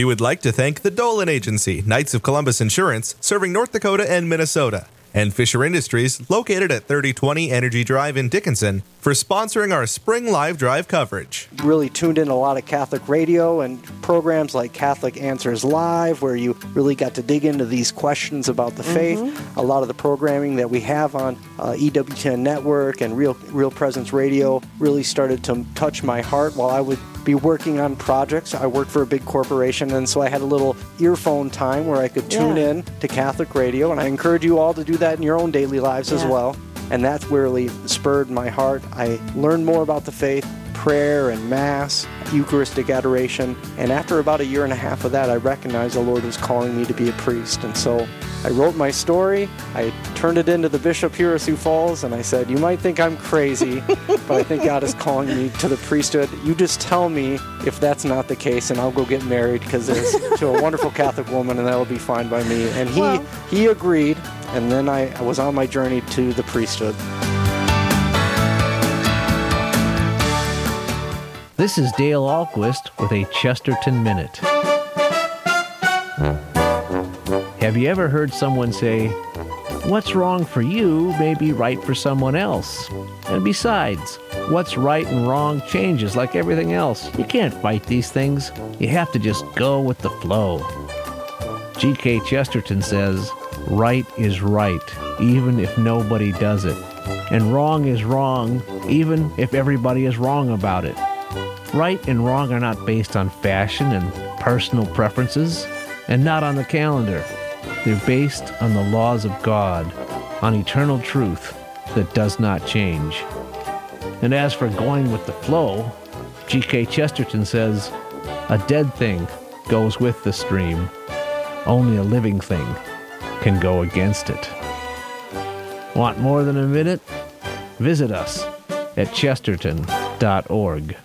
We would like to thank the Dolan Agency, Knights of Columbus Insurance, serving North Dakota and Minnesota, and Fisher Industries, located at 3020 Energy Drive in Dickinson, for sponsoring our spring live drive coverage. Really tuned in a lot of Catholic radio and programs like Catholic Answers Live, where you really got to dig into these questions about the faith. A lot of the programming that we have on uh, EWTN Network and Real Real Presence Radio really started to touch my heart while I would be working on projects. I worked for a big corporation, and so I had a little earphone time where I could tune Yeah. in to Catholic radio, and I encourage you all to do that in your own daily lives as well. And that's really spurred my heart. I learned more about the faith, prayer and Mass, Eucharistic adoration, and after about a year and a half of that, I recognized the Lord was calling me to be a priest. And so I wrote my story, I turned it into the bishop here at Sioux Falls, and I said, You might think I'm crazy, but I think God is calling me to the priesthood. You just tell me if that's not the case, and I'll go get married because there's to a wonderful Catholic woman, and that'll be fine by me. And he Well- he agreed, and then I, I was on my journey to the priesthood. This is Dale Ahlquist with a Chesterton Minute. Have you ever heard someone say, What's wrong for you may be right for someone else? And besides, what's right and wrong changes like everything else. You can't fight these things. You have to just go with the flow. G.K. Chesterton says, Right is right, even if nobody does it. And wrong is wrong, even if everybody is wrong about it. Right and wrong are not based on fashion and personal preferences, and not on the calendar. They're based on the laws of God, on eternal truth that does not change. And as for going with the flow, G.K. Chesterton says, a dead thing goes with the stream. Only a living thing can go against it. Want more than a minute? Visit us at chesterton.org.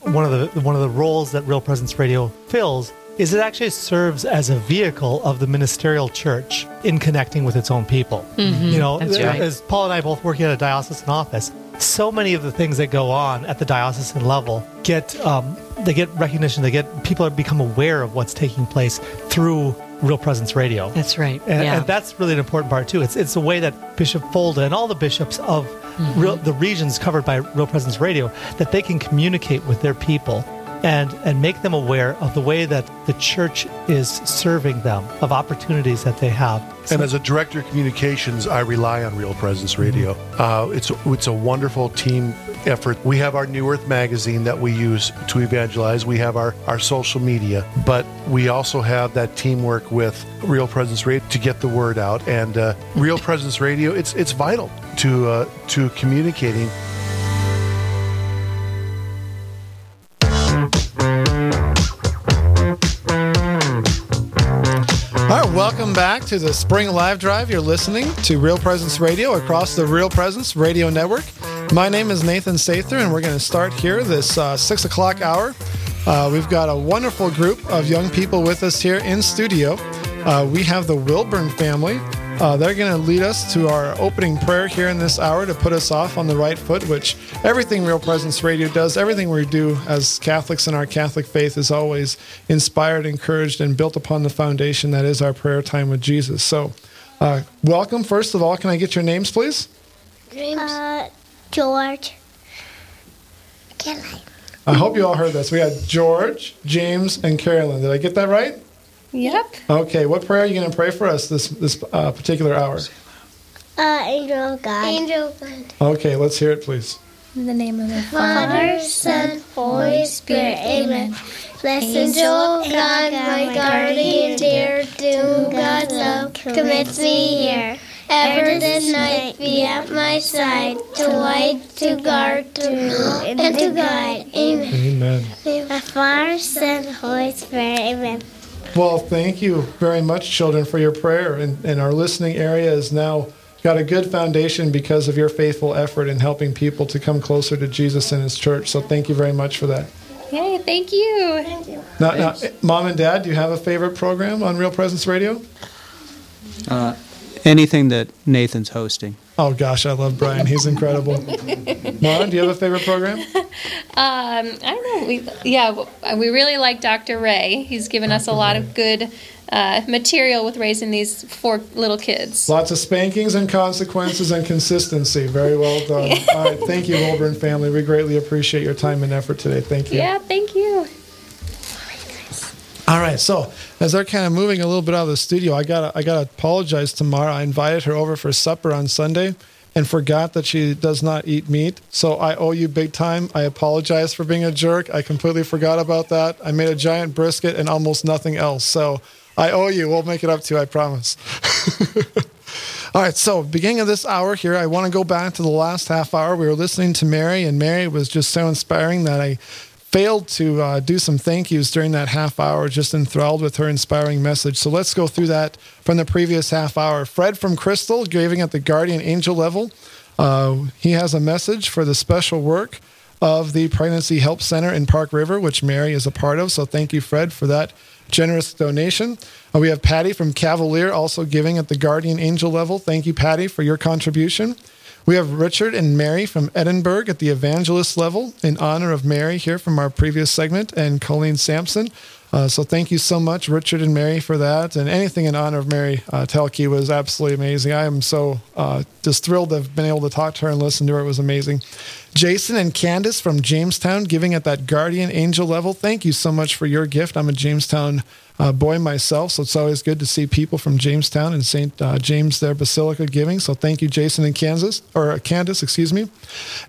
one of the one of the roles that Real Presence Radio fills is it actually serves as a vehicle of the ministerial church in connecting with its own people. You know, right. as Paul and I both working at a diocesan office, so many of the things that go on at the diocesan level get um, they get recognition. They get people become aware of what's taking place through Real Presence Radio. That's right. And, yeah. and that's really an important part too. It's it's a way that Bishop Folda and all the bishops of Mm-hmm. real, the regions covered by Real Presence Radio that they can communicate with their people and and make them aware of the way that the church is serving them of opportunities that they have. And as a director of communications, I rely on Real Presence Radio. Uh, it's it's a wonderful team effort. We have our New Earth magazine that we use to evangelize. We have our, our social media, but we also have that teamwork with Real Presence Radio to get the word out. And uh, Real Presence Radio, it's it's vital to uh, to communicating welcome back to the Spring Live Drive. You're listening to Real Presence Radio across the Real Presence Radio Network. My name is Nathan Sather, and we're going to start here this uh, six o'clock hour. Uh, we've got a wonderful group of young people with us here in studio. Uh, we have the Wilburn family. Uh, they're going to lead us to our opening prayer here in this hour to put us off on the right foot, which everything Real Presence Radio does, everything we do as Catholics in our Catholic faith is always inspired, encouraged, and built upon the foundation that is our prayer time with Jesus. So, uh, welcome. First of all, can I get your names, please? Uh, George. Caroline. I hope you all heard this. We got George, James, and Carolyn. Did I get that right? Yep. Okay. What prayer are you going to pray for us this this uh, particular hour? Uh, angel of God. Angel of God. Okay. Let's hear it, please. In the name of the Father, Son, Holy Spirit. Amen. Blessed angel of God, my guardian dear, to God's love commits me here. Ever this night be at my side, to light, to guard, to rule, and to guide. Amen. Amen. The Father, Son, Holy Spirit. Amen. Well, thank you very much, children, for your prayer. And, and our listening area has now got a good foundation because of your faithful effort in helping people to come closer to Jesus and His church. So thank you very much for that. Yay, thank you. Thank you. Now, now, mom and dad, do you have a favorite program on Real Presence Radio? Uh, Anything that Nathan's hosting. Oh gosh, I love Brian. He's incredible. Mara, do you have a favorite program? Um, I don't know. We, yeah, we really like Dr. Ray. He's given us a lot of good uh, material with raising these four little kids. Lots of spankings and consequences and consistency. Very well done. All right, thank you, Wilburn family. We greatly appreciate your time and effort today. Thank you. Yeah, thank you. All right, so as they're kind of moving a little bit out of the studio, I gotta I gotta apologize to Mara. I invited her over for supper on Sunday and forgot that she does not eat meat. So I owe you big time. I apologize for being a jerk. I completely forgot about that. I made a giant brisket and almost nothing else. So I owe you. We'll make it up to you, I promise. All right, so beginning of this hour here, I want to go back to the last half hour. We were listening to Mary, and Mary was just so inspiring that I failed to uh, do some thank yous during that half hour, just enthralled with her inspiring message. So let's go through that from the previous half hour. Fred from Crystal, giving at the Guardian Angel level. Uh, he has a message for the special work of the Pregnancy Help Center in Park River, which Mary is a part of. So thank you, Fred, for that generous donation. Uh, we have Patty from Cavalier also giving at the Guardian Angel level. Thank you, Patty, for your contribution. We have Richard and Mary from Edinburg at the evangelist level in honor of Mary here from our previous segment and Colleen Sampson. Uh, so thank you so much, Richard and Mary, for that. And anything in honor of Mary uh, was absolutely amazing. I am so uh, just thrilled to have been able to talk to her and listen to her. It was amazing. Jason and Candace from Jamestown giving at that guardian angel level. Thank you so much for your gift. I'm a Jamestown uh, boy myself, so it's always good to see people from Jamestown and St. Uh, James their Basilica giving. So thank you, Jason and Kansas or Candace, excuse me.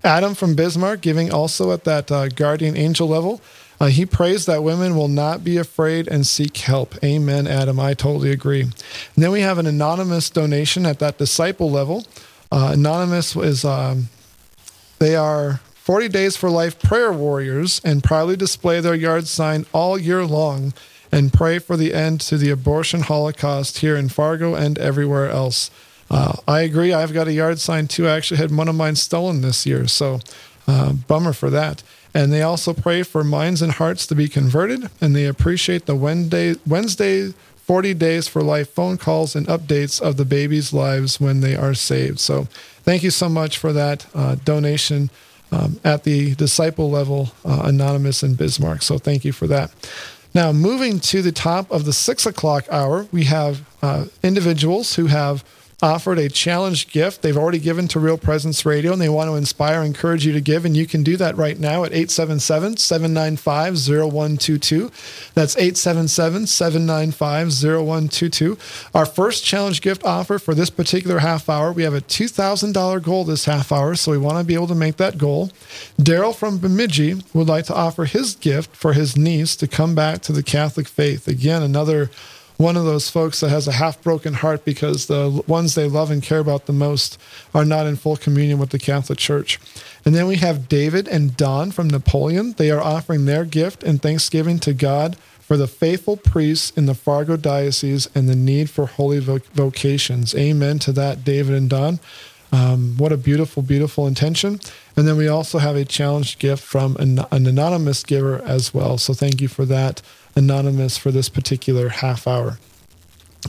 Adam from Bismarck giving also at that uh, guardian angel level. Uh, he prays that women will not be afraid and seek help. Amen, Adam. I totally agree. And then we have an anonymous donation at that disciple level. Uh, anonymous is um, they are 40 Days for Life prayer warriors and proudly display their yard sign all year long and pray for the end to the abortion holocaust here in Fargo and everywhere else. Uh, I agree. I've got a yard sign too. I actually had one of mine stolen this year, so uh, bummer for that. And they also pray for minds and hearts to be converted, and they appreciate the Wednesday, Wednesday 40 Days for Life phone calls and updates of the babies' lives when they are saved. So thank you so much for that uh, donation um, at the disciple level, uh, Anonymous in Bismarck. So thank you for that. Now, moving to the top of the six o'clock hour, we have uh, individuals who have offered a challenge gift they've already given to Real Presence Radio, and they want to inspire, encourage you to give. And you can do that right now at 877 795 0122. That's 877 795 0122. Our first challenge gift offer for this particular half hour, we have a $2,000 goal this half hour, so we want to be able to make that goal. Daryl from Bemidji would like to offer his gift for his niece to come back to the Catholic faith. Again, another one of those folks that has a half broken heart because the ones they love and care about the most are not in full communion with the Catholic Church. And then we have David and Don from Napoleon. They are offering their gift and thanksgiving to God for the faithful priests in the Fargo Diocese and the need for holy vocations. Amen to that, David and Don. Um, what a beautiful, beautiful intention. And then we also have a challenge gift from an, an anonymous giver as well. So thank you for that anonymous for this particular half hour.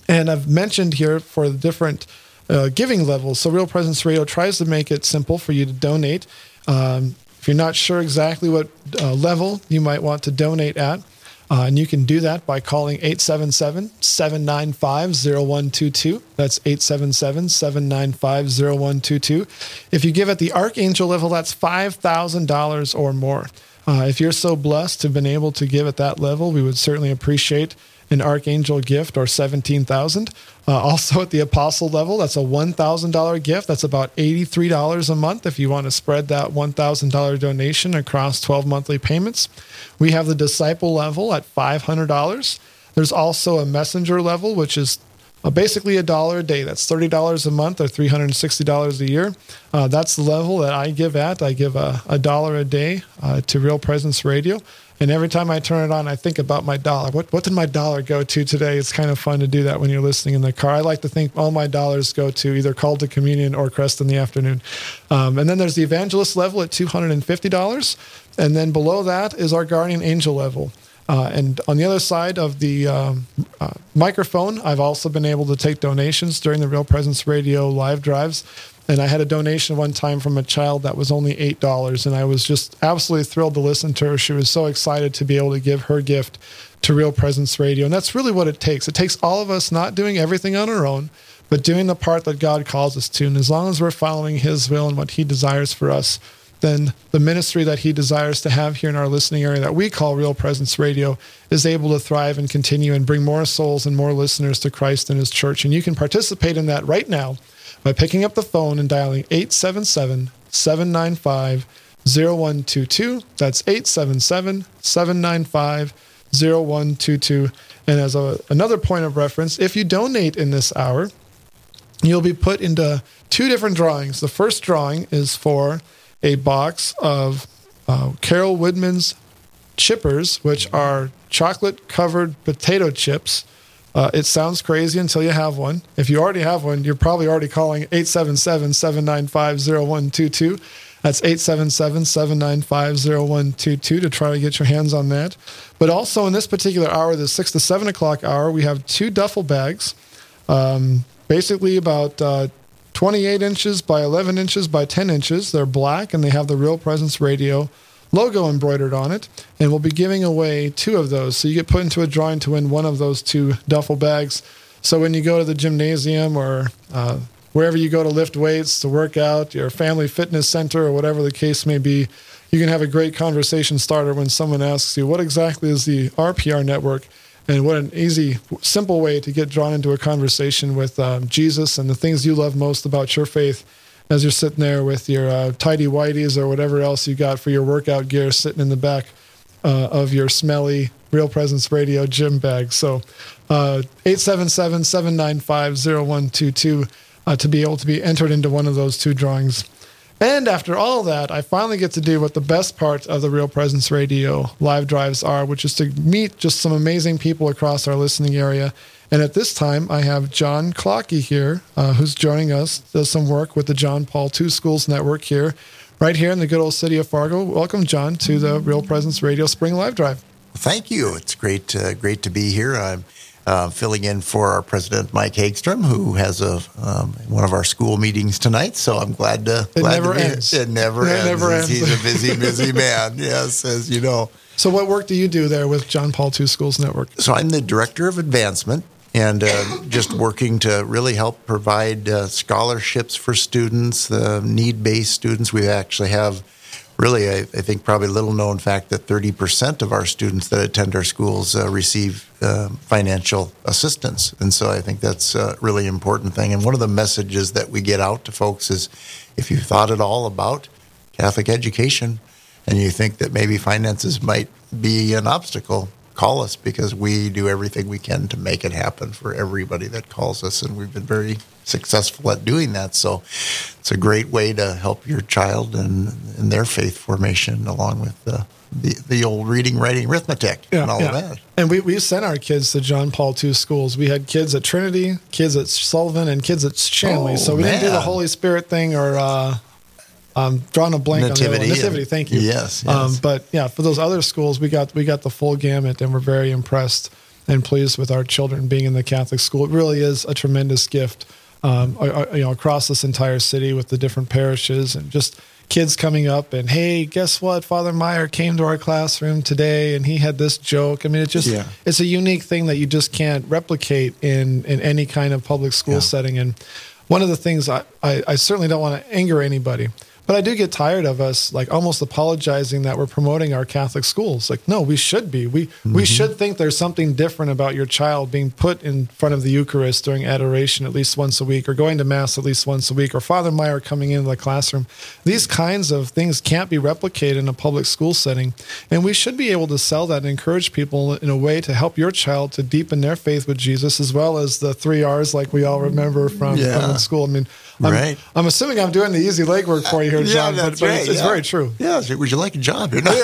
And I've mentioned here for the different uh, giving levels. So Real Presence Radio tries to make it simple for you to donate. Um, if you're not sure exactly what uh, level you might want to donate at, uh, and you can do that by calling 877 795 0122. That's 877 795 0122. If you give at the Archangel level, that's $5,000 or more. Uh, if you're so blessed to have been able to give at that level, we would certainly appreciate an archangel gift or 17,000. Uh, also at the apostle level, that's a $1,000 gift. That's about $83 a month if you want to spread that $1,000 donation across 12 monthly payments. We have the disciple level at $500. There's also a messenger level, which is uh, basically a dollar a day. That's $30 a month or $360 a year. Uh, that's the level that I give at. I give a, a dollar a day uh, to Real Presence Radio. And every time I turn it on, I think about my dollar. What, what did my dollar go to today? It's kind of fun to do that when you're listening in the car. I like to think all my dollars go to either Call to Communion or Crest in the afternoon. Um, and then there's the evangelist level at $250. And then below that is our guardian angel level. Uh, and on the other side of the um, uh, microphone. I've also been able to take donations during the Real Presence Radio live drives. And I had a donation one time from a child that was only $8. And I was just absolutely thrilled to listen to her. She was so excited to be able to give her gift to Real Presence Radio. And that's really what it takes. It takes all of us not doing everything on our own, but doing the part that God calls us to. And as long as we're following His will and what He desires for us, then the ministry that He desires to have here in our listening area that we call Real Presence Radio is able to thrive and continue and bring more souls and more listeners to Christ and His church. And you can participate in that right now by picking up the phone and dialing 877 795 0122. That's 877 795 0122. And as a, another point of reference, if you donate in this hour, you'll be put into two different drawings. The first drawing is for a box of uh, Carol Widman's chippers, which are chocolate covered potato chips. Uh, it sounds crazy until you have one. If you already have one, you're probably already calling 877 795 0122. That's 877 795 0122 to try to get your hands on that. But also in this particular hour, the 6 to 7 o'clock hour, we have two duffel bags, um, basically about uh, 28 inches by 11 inches by 10 inches. They're black and they have the Real Presence Radio logo embroidered on it. And we'll be giving away two of those. So you get put into a drawing to win one of those two duffel bags. So when you go to the gymnasium or uh, wherever you go to lift weights, to work out, your family fitness center, or whatever the case may be, you can have a great conversation starter when someone asks you, What exactly is the RPR network? And what an easy, simple way to get drawn into a conversation with um, Jesus and the things you love most about your faith as you're sitting there with your uh, tidy whiteys or whatever else you got for your workout gear sitting in the back uh, of your smelly Real Presence Radio gym bag. So uh, 877 795 0122 uh, to be able to be entered into one of those two drawings. And after all that, I finally get to do what the best part of the Real Presence Radio live drives are, which is to meet just some amazing people across our listening area. And at this time, I have John Clocky here, uh, who's joining us, does some work with the John Paul II Schools Network here, right here in the good old city of Fargo. Welcome, John, to the Real Presence Radio Spring Live Drive. Thank you. It's great, uh, great to be here. I'm uh, filling in for our president Mike Hagstrom, who has a um, one of our school meetings tonight. So I'm glad to. It glad never to be ends. It never It ends. never ends. He's a busy, busy man. Yes, as you know. So, what work do you do there with John Paul II Schools Network? So I'm the director of advancement and uh, just working to really help provide uh, scholarships for students, uh, need-based students. We actually have really, I, I think, probably little known fact that 30% of our students that attend our schools uh, receive uh, financial assistance. And so I think that's a really important thing. And one of the messages that we get out to folks is if you've thought at all about Catholic education and you think that maybe finances might be an obstacle, call us because we do everything we can to make it happen for everybody that calls us. And we've been very successful at doing that. So it's a great way to help your child and in their faith formation along with the, the, the old reading, writing, arithmetic and all of that. And we, we sent our kids to John Paul II schools. We had kids at Trinity, kids at Sullivan, and kids at Shanley. Oh, so we didn't do the. Holy Spirit thing or uh, um, drawing a blank on Nativity the other. Nativity. and- Thank you. Yes, Um, yes. but yeah, for those other schools, we got we got the full gamut, and we're very impressed and pleased with our children being in the Catholic school. It really is a tremendous gift, um, you know, across this entire city with the different parishes and just kids coming up and hey, guess what? Father Meyer came to our classroom today, and he had this joke. I mean, it just Yeah. it's a unique thing that you just can't replicate in in any kind of public school Yeah. setting. And one of the things I, I, I certainly don't want to anger anybody, but I do get tired of us like almost apologizing that we're promoting our Catholic schools. Like, no, we should be. We we mm-hmm. should think there's something different about your child being put in front of the Eucharist during adoration at least once a week, or going to mass at least once a week, or Father Meyer coming into the classroom. These kinds of things can't be replicated in a public school setting, and we should be able to sell that and encourage people in a way to help your child to deepen their faith with Jesus, as well as the three R's like we all remember from, Yeah. from school. I mean, I'm, Right. I'm assuming I'm doing the easy legwork for you here, John, but, but it's, it's yeah. very true. Yeah, would you like a job? You know?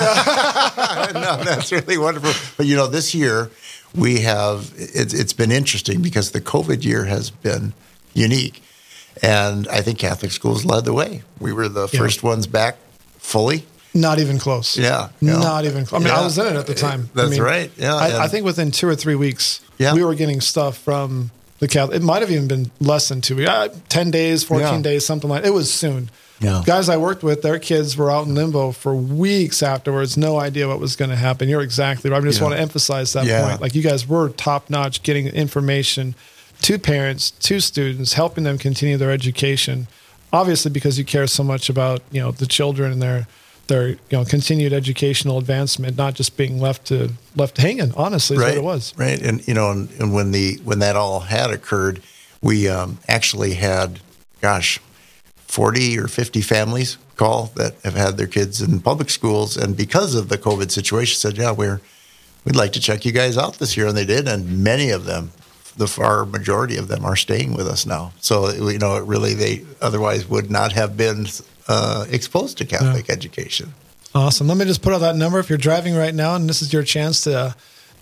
no, that's really wonderful. But you know, this year we have it's, it's been interesting because the COVID year has been unique, and I think Catholic schools led the way. We were the Yeah. first ones back fully. Not even close. Yeah, yeah. Not even close. I mean, I was in it at the time. That's I mean, right. Yeah, I, I think within two or three weeks, Yeah. we were getting stuff from the Catholic. It might have even been less than two weeks. Uh, 10 days, 14 Yeah. days, something like that. It was soon. Yeah. Guys I worked with, their kids were out in limbo for weeks afterwards, no idea what was going to happen. You're exactly right. I just Yeah. want to emphasize that point. Like you guys were top notch getting information to parents, to students, helping them continue their education. Obviously, because you care so much about you know the children and their their you know continued educational advancement, not just being left to left hanging. Honestly, is right, what it was. Right, and you know, and, and when the when that all had occurred, we um, actually had, gosh, forty or fifty families call that have had their kids in public schools, and because of the COVID situation, said, "Yeah, we're we'd like to check you guys out this year," and they did, and many of them. The far majority of them are staying with us now, so you know, it really they otherwise would not have been uh, exposed to Catholic education. Awesome. Let me just put out that number if you're driving right now, and this is your chance to uh,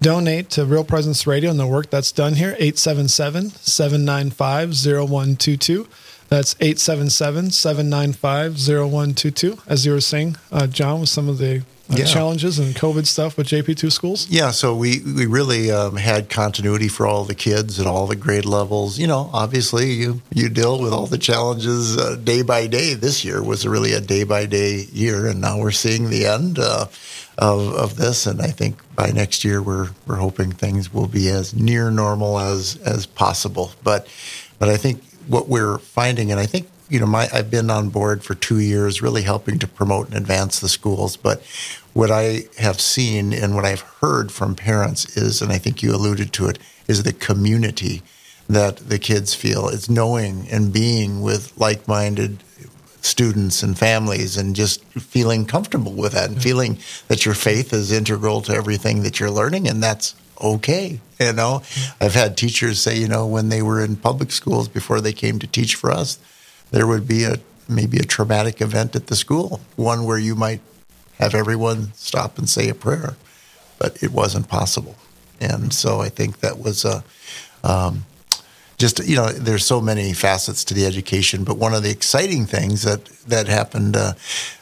donate to Real Presence Radio and the work that's done here. 877 795 0122. That's 877 795 0122. As you were saying, uh, John, with some of the Yeah. challenges and COVID stuff with JP2 schools. Yeah, so we, we really um, had continuity for all the kids at all the grade levels. You know, obviously you, you deal with all the challenges uh, day by day. This year was really a day by day year, and now we're seeing the end uh, of, of this. And I think by next year we're we're hoping things will be as near normal as as possible. But but I think what we're finding, and I think you know, my I've been on board for two years, really helping to promote and advance the schools. But what I have seen and what I've heard from parents is, and I think you alluded to it, is the community that the kids feel. It's knowing and being with like-minded students and families and just feeling comfortable with that and feeling that your faith is integral to everything that you're learning and that's okay you know? I've had teachers say you know when they were in public schools before they came to teach for us there would be a maybe a traumatic event at the school one where you might have everyone stop and say a prayer but it wasn't possible. And so i think that was a um, just you know there's so many facets to the education but one of the exciting things that that happened uh,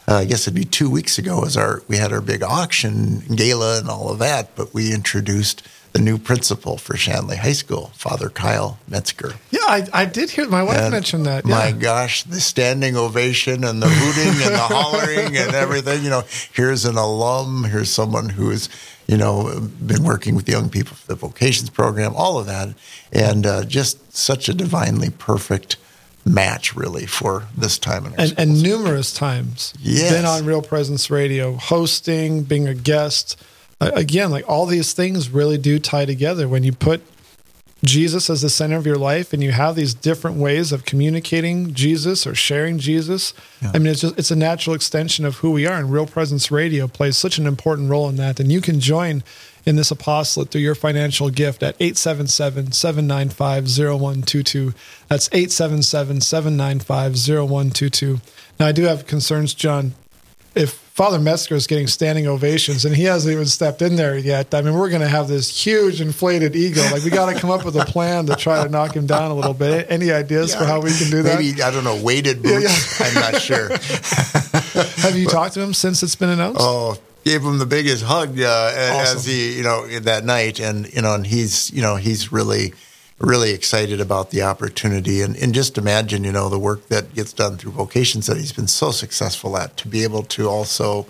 uh, i guess it'd be two weeks ago is our we had our big auction gala and all of that but we introduced the new principal for shanley high school father kyle metzger Yeah, I, I did hear my wife and mention that. My gosh, the standing ovation and the hooting and the hollering and everything. You know, here's an alum. Here's someone who's, you know, been working with young people for the vocations program. All of that, and uh, just such a divinely perfect match, really, for this time in our and, and numerous times Yes. been on Real Presence Radio, hosting, being a guest. Again, like all these things really do tie together when you put Jesus as the center of your life and you have these different ways of communicating Jesus or sharing Jesus. I mean, it's just it's a natural extension of who we are, and Real Presence Radio plays such an important role in that. And you can join in this apostolate through your financial gift at 877-795-0122. That's 877-795-0122. Now, I do have concerns, John. If Father Metzger is getting standing ovations and he hasn't even stepped in there yet, I mean, we're going to have this huge inflated ego. Like, we got to come up with a plan to try to knock him down a little bit. Any ideas for how we can do that? Maybe I don't know weighted boots. I'm not sure. Have you talked to him since it's been announced? Oh, gave him the biggest hug uh, as he, you know, that night, and you know, and he's, you know, he's really, really excited about the opportunity, and and just imagine, you know, the work that gets done through vocations that he's been so successful at, to be able to also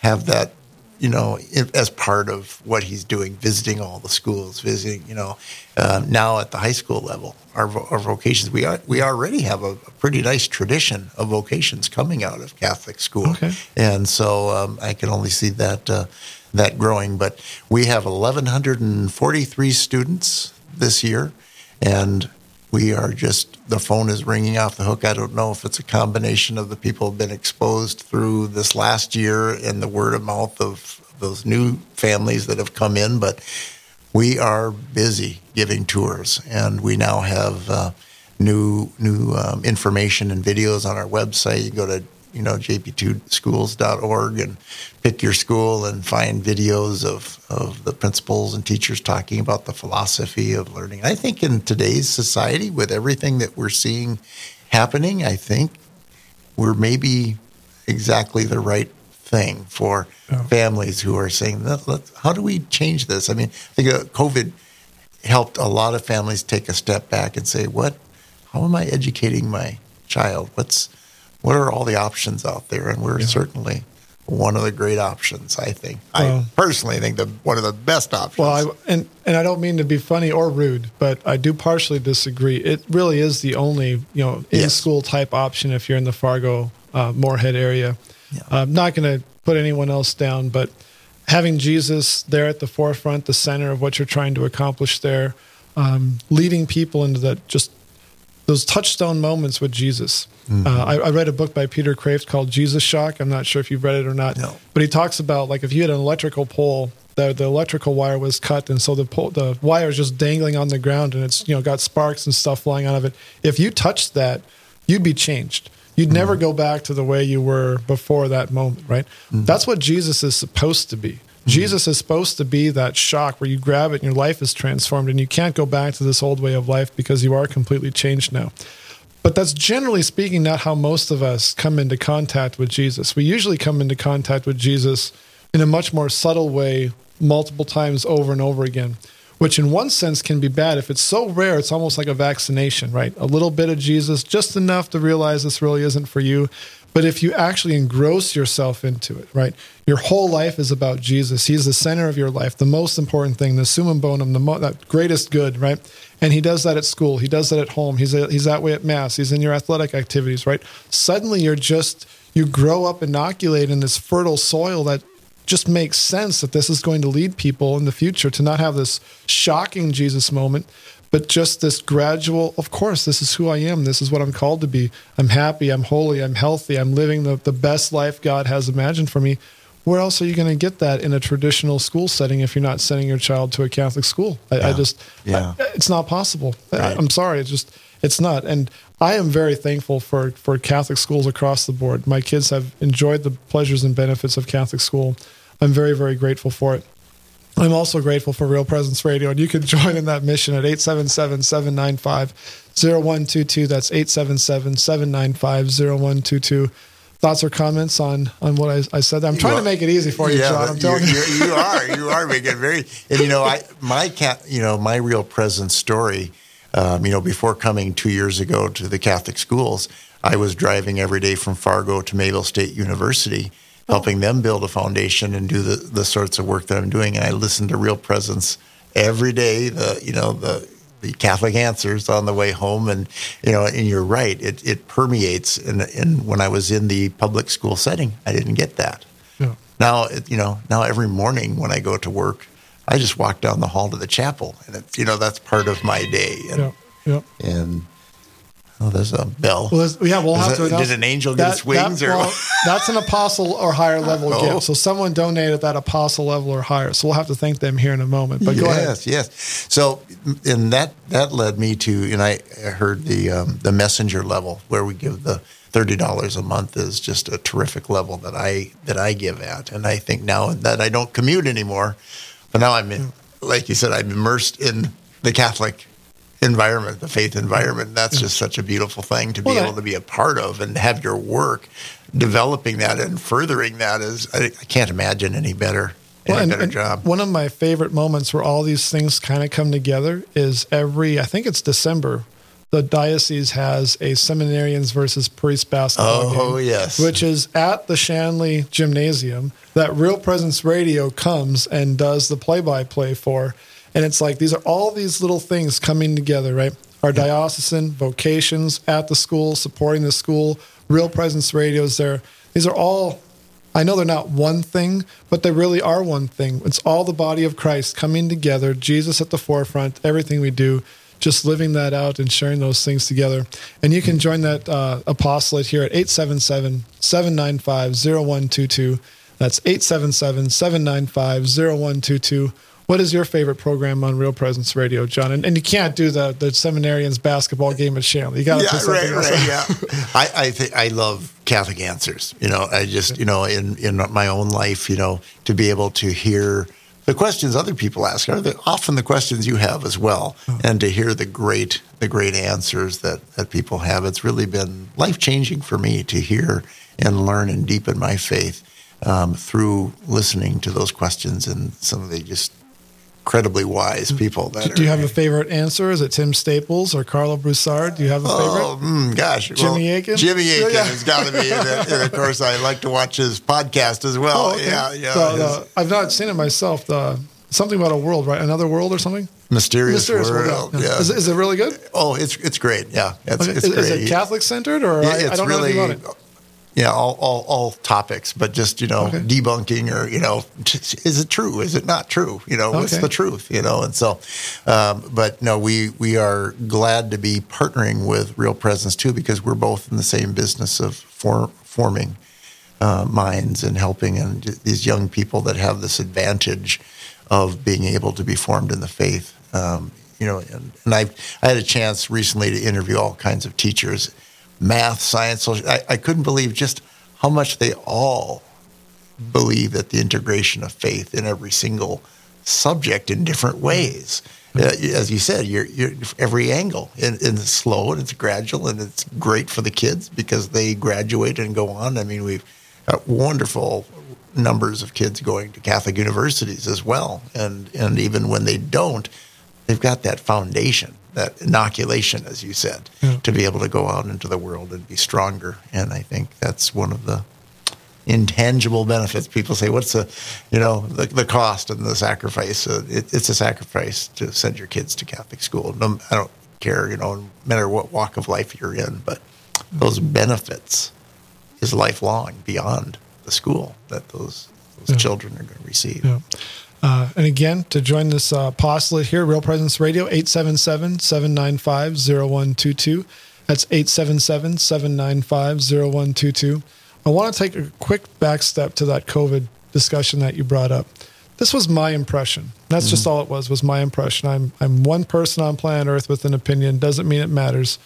have that, you know, as part of what he's doing, visiting all the schools, visiting, you know, uh, now at the high school level, our, our vocations, we are, we already have a, a pretty nice tradition of vocations coming out of Catholic school, Okay. and so um, I can only see that uh, that growing. But we have 1,143 students this year, and we are just the phone is ringing off the hook. I don't know if it's a combination of the people who've been exposed through this last year and the word of mouth of those new families that have come in, but we are busy giving tours, and we now have uh, new new um, information and videos on our website. You go to you know jp2schools.org and pick your school and find videos of of the principals and teachers talking about the philosophy of learning. I think in today's society, with everything that we're seeing happening, I think we're maybe exactly the right thing for families who are saying, "Let- let- "How do we change this?" I mean, I think uh, COVID helped a lot of families take a step back and say, "What? How am I educating my child? What's what are all the options out there?" And we're certainly one of the great options. I think. I personally think the one of the best options. Well, I, and and I don't mean to be funny or rude, but I do partially disagree. It really is the only you know in Yes. school type option if you're in the Fargo uh, Moorhead area. I'm not going to put anyone else down, but having Jesus there at the forefront, the center of what you're trying to accomplish there, um, leading people into that just those touchstone moments with Jesus. Mm-hmm. Uh, I, I read a book by Peter Kreeft called Jesus Shock. I'm not sure if you've read it or not, No. but he talks about like if you had an electrical pole, the, the electrical wire was cut, and so the pole, the wire is just dangling on the ground, and it's you know got sparks and stuff flying out of it. If you touched that, you'd be changed. You'd mm-hmm. never go back to the way you were before that moment, right? Mm-hmm. That's what Jesus is supposed to be. Mm-hmm. Jesus is supposed to be that shock where you grab it and your life is transformed, and you can't go back to this old way of life because you are completely changed now. But that's generally speaking not how most of us come into contact with Jesus. We usually come into contact with Jesus in a much more subtle way, multiple times over and over again, which in one sense can be bad. If it's so rare, it's almost like a vaccination, right? A little bit of Jesus, just enough to realize this really isn't for you. But if you actually engross yourself into it, right? Your whole life is about Jesus. He's the center of your life, the most important thing, the summum bonum, the mo- that greatest good, right? And he does that at school. He does that at home. He's a, he's that way at mass. He's in your athletic activities, right? Suddenly, you're just you grow up inoculated in this fertile soil that just makes sense that this is going to lead people in the future to not have this shocking Jesus moment, but just this gradual, of course, this is who I am. This is what I'm called to be. I'm happy. I'm holy. I'm healthy. I'm living the, the best life God has imagined for me. Where else are you going to get that in a traditional school setting if you're not sending your child to a Catholic school? I, I just, Yeah. I- it's not possible. I, I'm sorry. It's just, it's not. And I am very thankful for, for Catholic schools across the board. My kids have enjoyed the pleasures and benefits of Catholic school. I'm very, very grateful for it. I'm also grateful for Real Presence Radio, and you can join in that mission at 877 795 0122. That's 877 795 0122. Thoughts or comments on, on what I, I said? I'm trying to make it easy for you, yeah, John. I'm telling you. you, you are you are making it very. And you know, I my cat, you know, my real presence story. Um, you know, before coming two years ago to the Catholic schools, I was driving every day from Fargo to Mayville State University, helping them build a foundation and do the the sorts of work that I'm doing. And I listen to Real Presence every day. The you know the the Catholic answers on the way home, and you know, and you're right. It it permeates. And and when I was in the public school setting, I didn't get that. Yeah. Now, it, you know, now every morning when I go to work, I just walk down the hall to the chapel, and it's, you know that's part of my day. And, Yeah, yeah. and oh, there's a bell. Well, there's- yeah, we'll Is have it- to. did an angel get its wings, or well, that's an apostle or higher level Oh. gift. So someone donated that apostle level or higher. So we'll have to thank them here in a moment. But go ahead. yes, yes. So, and that that led me to, and I heard the um, the messenger level where we give the thirty dollars a month is just a terrific level that I that I give at, and I think now that I don't commute anymore, but now I'm in, like you said, I'm immersed in the Catholic environment, the faith environment. That's just such a beautiful thing to be Well, able to be a part of and have your work developing that and furthering that is I, I can't imagine any better any Well, and- better job. One of my favorite moments where all these things kind of come together is every, I think it's December, the diocese has a seminarians versus priest basketball Oh, game. yes. Which is at the Shanley Gymnasium that Real Presence Radio comes and does the play by play for. And it's like these are all these little things coming together, right? Our diocesan vocations at the school, supporting the school, Real Presence Radios there. These are all I know they're not one thing, but they really are one thing. It's all the body of Christ coming together, Jesus at the forefront, everything we do, just living that out and sharing those things together. And you can join that uh, apostolate here at 877 795 0122. That's 877 795 0122. What is your favorite program on Real Presence Radio, John? And, and you can't do the, the seminarians basketball game at Shanley. You got to yeah, right, right, yeah. I I, think I love Catholic answers. You know, I just you know in in my own life, you know, to be able to hear the questions other people ask are the, often the questions you have as well, and to hear the great the great answers that that people have. It's really been life changing for me to hear and learn and deepen my faith. um, through listening to those questions and some of the just incredibly wise people. That Do you have a favorite answer? Is it Tim Staples or Karlo Broussard? Do you have a favorite? Oh, mm, gosh. Jimmy Akin? Jimmy Akin Yeah. has got to be. And, and of course, I like to watch his podcast as well. Oh, okay. Yeah, yeah. His the- I've not seen it myself. The something about a world, right? Another world or something? mysterious, Mysterious world. yeah. Yeah. Is, it- is it really good? oh, it's it's great. Yeah, it's, Okay. it's Is, is it Catholic centered or Yeah, I, I don't know really, anything about it? Yeah, all, all, all topics, but just, you know, Okay. debunking or, you know, is it true? Is it not true? You know, what's the truth? You know, and so, um, but no, we, we are glad to be partnering with Real Presence too, because we're both in the same business of for, forming uh, minds and helping and these young people that have this advantage of being able to be formed in the faith. Um, you know, and, and I, I had a chance recently to interview all kinds of teachers, math, science, social. I, I couldn't believe just how much they all believe that the integration of faith in every single subject in different ways. Uh, as you said, you're, you're every angle, and, and it's slow and it's gradual, and it's great for the kids because they graduate and go on. I mean, we've got wonderful numbers of kids going to Catholic universities as well, and and even when they don't, they've got that foundation, that inoculation, as you said, to be able to go out into the world and be stronger. And I think that's one of the intangible benefits. People say, "What's the, you know, the, the cost and the sacrifice?" Uh, it, it's a sacrifice to send your kids to Catholic school. No, I don't care, you know, no matter what walk of life you're in, but those benefits is lifelong beyond the school that those those Yeah. children are going to receive. Yeah. Uh, and again, to join this uh, apostolate here, Real Presence Radio, 877 795 0122. That's 877 795 0122. I want to take a quick back step to that COVID discussion that you brought up. This was my impression. That's just all it was, was my impression. I'm, I'm one person on planet Earth with an opinion. Doesn't mean it matters.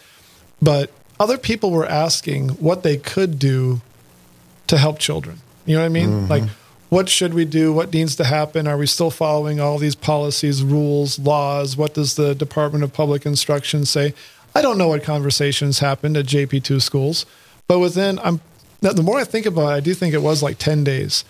But other people were asking what they could do to help children. You know what I mean? Like, what should we do? What needs to happen? Are we still following all these policies, rules, laws? What does the Department of Public Instruction say? I don't know what conversations happened at JP2 schools, but within, I'm, the more I think about it, I do think it was like 10 days.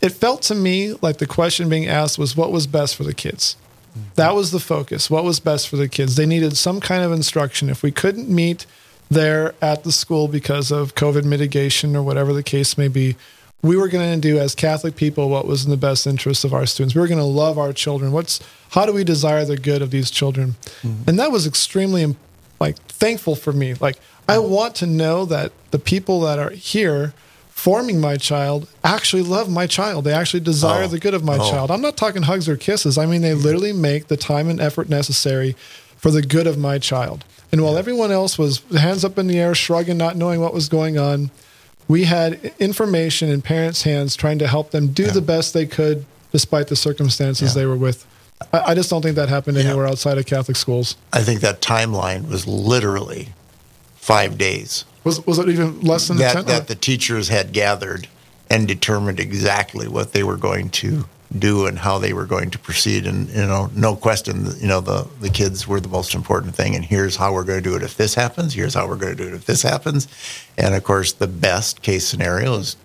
It felt to me like the question being asked was what was best for the kids? Mm-hmm. That was the focus. What was best for the kids? They needed some kind of instruction. If we couldn't meet there at the school because of COVID mitigation or whatever the case may be, we were going to do as Catholic people what was in the best interest of our students. We were going to love our children. What's how do we desire the good of these children? Mm-hmm. And that was extremely like thankful for me. Like I want to know that the people that are here forming my child actually love my child. They actually desire Oh. the good of my Oh. child. I'm not talking hugs or kisses. I mean they literally make the time and effort necessary for the good of my child. And while everyone else was hands up in the air, shrugging, not knowing what was going on, we had information in parents' hands trying to help them do the best they could despite the circumstances Yeah. they were with. I, I just don't think that happened Yeah. anywhere outside of Catholic schools. I think that timeline was literally five days. Was was it even less than that, 10? that the teachers had gathered and determined exactly what they were going to do and how they were going to proceed. And you know, no question, you know, the the kids were the most important thing. And here's how we're going to do it if this happens. Here's how we're going to do it if this happens. And of course, the best case scenario is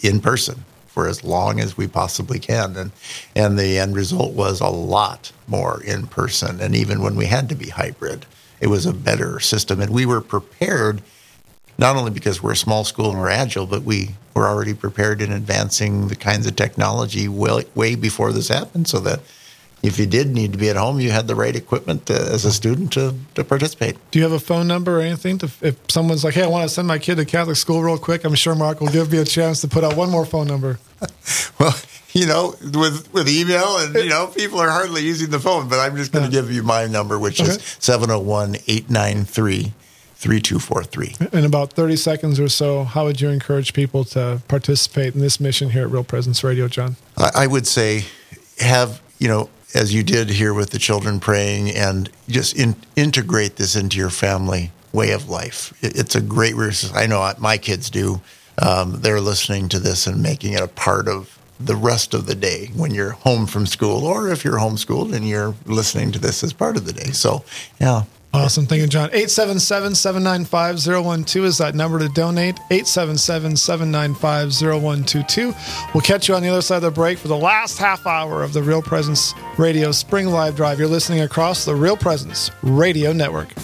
in person for as long as we possibly can. And and the end result was a lot more in person. And even when we had to be hybrid, it was a better system. And we were prepared not only because we're a small school and we're agile, but we were already prepared in advancing the kinds of technology well, way before this happened, so that if you did need to be at home, you had the right equipment uh, as a student to, to participate. Do you have a phone number or anything? To, if someone's like, "Hey, I want to send my kid to Catholic school real quick," I'm sure Mark will give me a chance to put out one more phone number. Well, you know, with with email and you know, people are hardly using the phone, but I'm just going to give you my number, which is Okay. 701 893 3243. In about 30 seconds or so, how would you encourage people to participate in this mission here at Real Presence Radio, John? I I would say have, you know, as you did here with the children praying and just in, integrate this into your family way of life. It, it's a great resource. I know my kids do. Um, they're listening to this and making it a part of the rest of the day when you're home from school, or if you're homeschooled and you're listening to this as part of the day. So, yeah, Awesome. Thank you, John. 877 795 0112 is that number to donate. 877 795 0122. We'll catch you on the other side of the break for the last half hour of the Real Presence Radio Spring Live Drive. You're listening across the Real Presence Radio Network.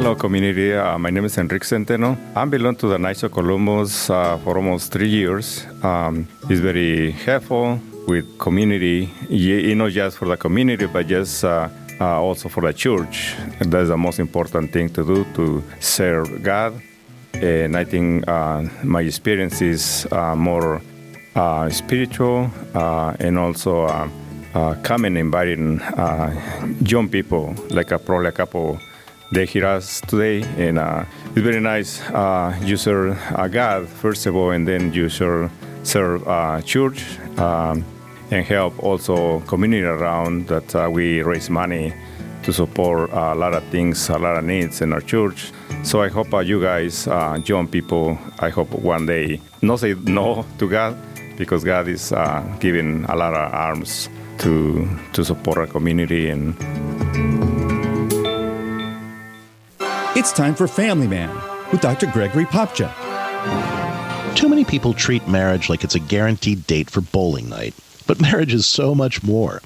Hello, community. Uh, my name is Enrique Centeno. I belong to the Knights of Columbus uh, for almost three years. Um, it's very helpful with community, you know, just for the community, but just uh, uh, also for the church. And that's the most important thing to do to serve God. And I think uh, my experience is uh, more spiritual and also coming inviting uh, young people, like a, probably a couple they hear us today, and uh, it's very nice. Uh, you serve uh, God first of all, and then you serve, serve uh, church um, and help also community around that uh, we raise money to support a lot of things, a lot of needs in our church. So I hope uh, you guys, uh, young people, I hope one day not say no to God because God is uh, giving a lot of arms to to support our community and. It's time for Family Man with Dr. Gregory Popcak. Too many people treat marriage like it's a guaranteed date for bowling night. But marriage is so much more.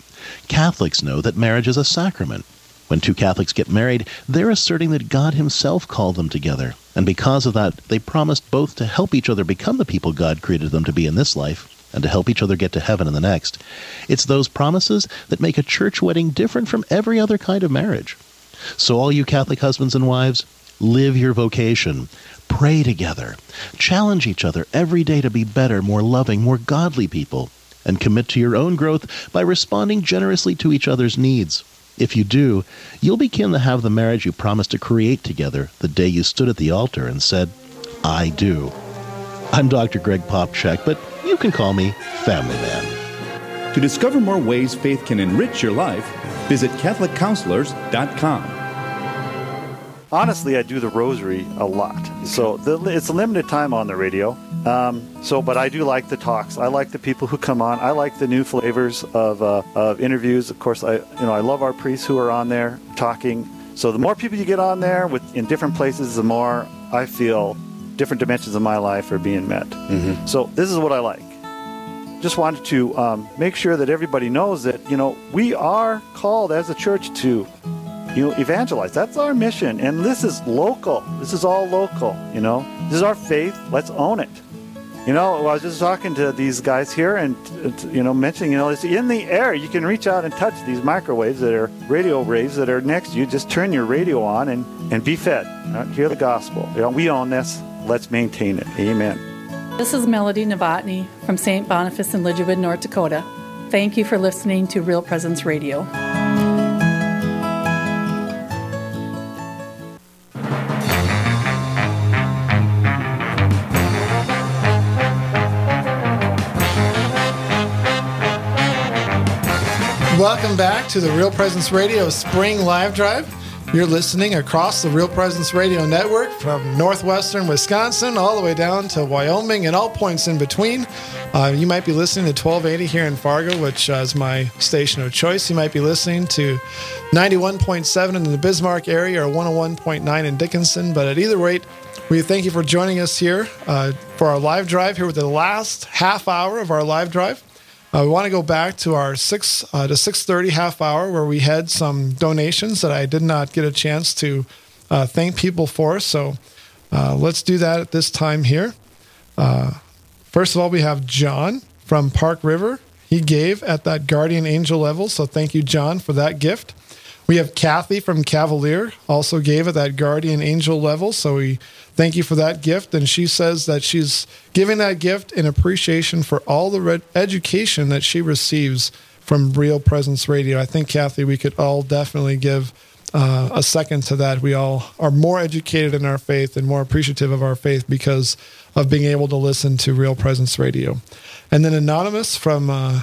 Catholics know that marriage is a sacrament. When two Catholics get married, they're asserting that God Himself called them together. And because of that, they promised both to help each other become the people God created them to be in this life and to help each other get to heaven in the next. It's those promises that make a church wedding different from every other kind of marriage. So, all you Catholic husbands and wives, live your vocation. Pray together. Challenge each other every day to be better, more loving, more godly people. And commit to your own growth by responding generously to each other's needs. If you do, you'll begin to have the marriage you promised to create together the day you stood at the altar and said, I do. I'm Dr. Greg Popcak, but you can call me Family Man. To discover more ways faith can enrich your life, visit CatholicCounselors.com. Honestly, I do the rosary a lot. So the, it's a limited time on the radio. Um, so, but I do like the talks. I like the people who come on. I like the new flavors of, uh, of interviews. Of course, I you know I love our priests who are on there talking. So the more people you get on there with in different places, the more I feel different dimensions of my life are being met. Mm-hmm. So this is what I like. Just wanted to um, make sure that everybody knows that you know we are called as a church to you know evangelize. That's our mission, and this is local. This is all local. You know, this is our faith. Let's own it. You know, I was just talking to these guys here, and you know, mentioning you know it's in the air. You can reach out and touch these microwaves that are radio waves that are next to you. Just turn your radio on and and be fed. Uh, hear the gospel. You know, we own this. Let's maintain it. Amen. This is Melody Novotny from St. Boniface in Lidgerwood, North Dakota. Thank you for listening to Real Presence Radio. Welcome back to the Real Presence Radio Spring Live Drive. You're listening across the Real Presence Radio Network from northwestern Wisconsin all the way down to Wyoming and all points in between. Uh, you might be listening to 1280 here in Fargo, which uh, is my station of choice. You might be listening to 91.7 in the Bismarck area or 101.9 in Dickinson. But at either rate, we thank you for joining us here uh, for our live drive here with the last half hour of our live drive. Uh, we want to go back to our six uh, to six thirty half hour where we had some donations that I did not get a chance to uh, thank people for. So uh, let's do that at this time here. Uh, first of all, we have John from Park River. He gave at that guardian angel level, so thank you, John, for that gift. We have Kathy from Cavalier, also gave at that guardian angel level. So we thank you for that gift. And she says that she's giving that gift in appreciation for all the education that she receives from Real Presence Radio. I think, Kathy, we could all definitely give uh, a second to that. We all are more educated in our faith and more appreciative of our faith because of being able to listen to Real Presence Radio. And then Anonymous from, uh,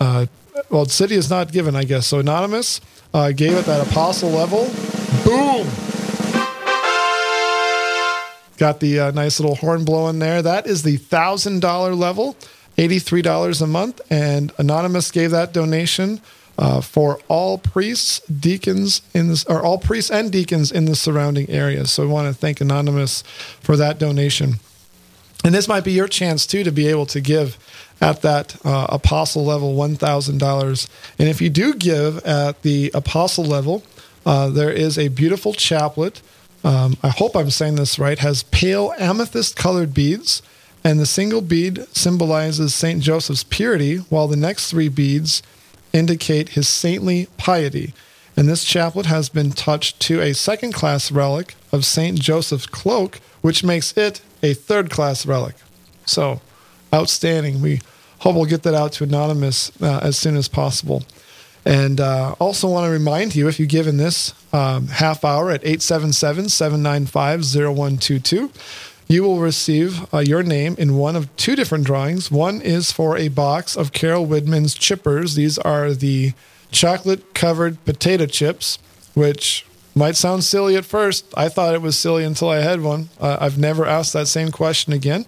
uh, well, City is not given, I guess. So Anonymous uh, gave it that apostle level. Boom! Got the uh, nice little horn blowing there. That is the thousand dollar level. $83 a month. And Anonymous gave that donation uh, for all priests, deacons in this, or all priests and deacons in the surrounding areas. So we want to thank Anonymous for that donation. And this might be your chance too to be able to give at that uh, apostle level $1,000. And if you do give at the apostle level, uh, there is a beautiful chaplet. Um, I hope I'm saying this right, has pale amethyst colored beads. And the single bead symbolizes St. Joseph's purity, while the next three beads indicate his saintly piety. And this chaplet has been touched to a second class relic of St. Joseph's cloak, which makes it a third class relic. So, outstanding. We hope we'll get that out to Anonymous uh, as soon as possible. And uh, also want to remind you if you give in this um, half hour at 877 795 0122, you will receive uh, your name in one of two different drawings. One is for a box of Carol Widman's chippers. These are the chocolate covered potato chips, which might sound silly at first. I thought it was silly until I had one. Uh, I've never asked that same question again.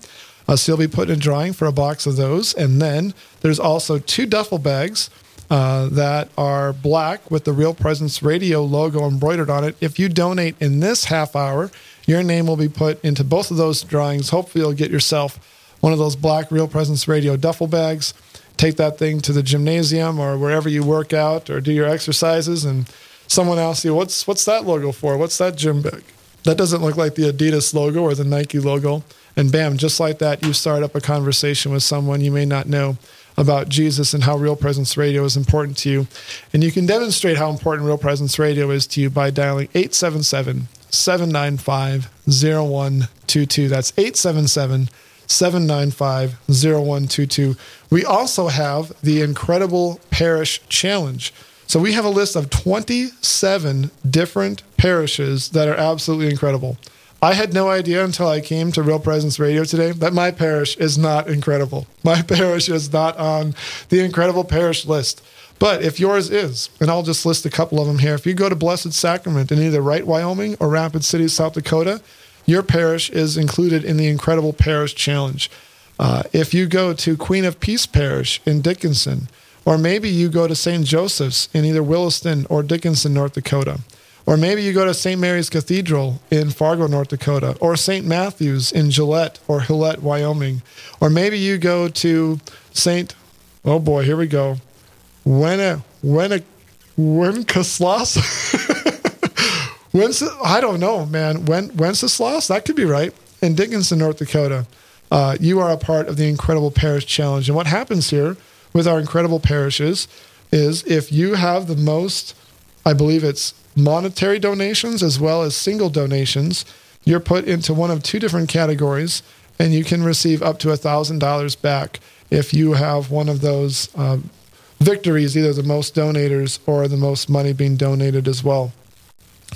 Uh, so you'll be put in a drawing for a box of those. And then there's also two duffel bags uh, that are black with the Real Presence Radio logo embroidered on it. If you donate in this half hour, your name will be put into both of those drawings. Hopefully, you'll get yourself one of those black Real Presence Radio duffel bags. Take that thing to the gymnasium or wherever you work out or do your exercises, and someone asks you, "What's what's that logo for? What's that gym bag?" That doesn't look like the Adidas logo or the Nike logo. And bam, just like that, you start up a conversation with someone you may not know about Jesus and how Real Presence Radio is important to you. And you can demonstrate how important Real Presence Radio is to you by dialing 877 795 0122. That's 877 795 0122. We also have the Incredible Parish Challenge. So we have a list of 27 different parishes that are absolutely incredible. I had no idea until I came to Real Presence Radio today that my parish is not incredible. My parish is not on the incredible parish list. But if yours is, and I'll just list a couple of them here. If you go to Blessed Sacrament in either Wright, Wyoming or Rapid City, South Dakota, your parish is included in the Incredible Parish Challenge. Uh, if you go to Queen of Peace Parish in Dickinson, or maybe you go to St. Joseph's in either Williston or Dickinson, North Dakota, or maybe you go to St. Mary's Cathedral in Fargo, North Dakota, or St. Matthew's in Gillette or Hillette, Wyoming. Or maybe you go to St. Oh boy, here we go. When a when a Wenceslas? Wences, I don't know, man. When Wenceslas? That could be right. In Dickinson, North Dakota. Uh, you are a part of the Incredible Parish Challenge. And what happens here with our incredible parishes is if you have the most, I believe it's monetary donations as well as single donations, you're put into one of two different categories, and you can receive up to $1,000 back if you have one of those uh, victories, either the most donators or the most money being donated as well.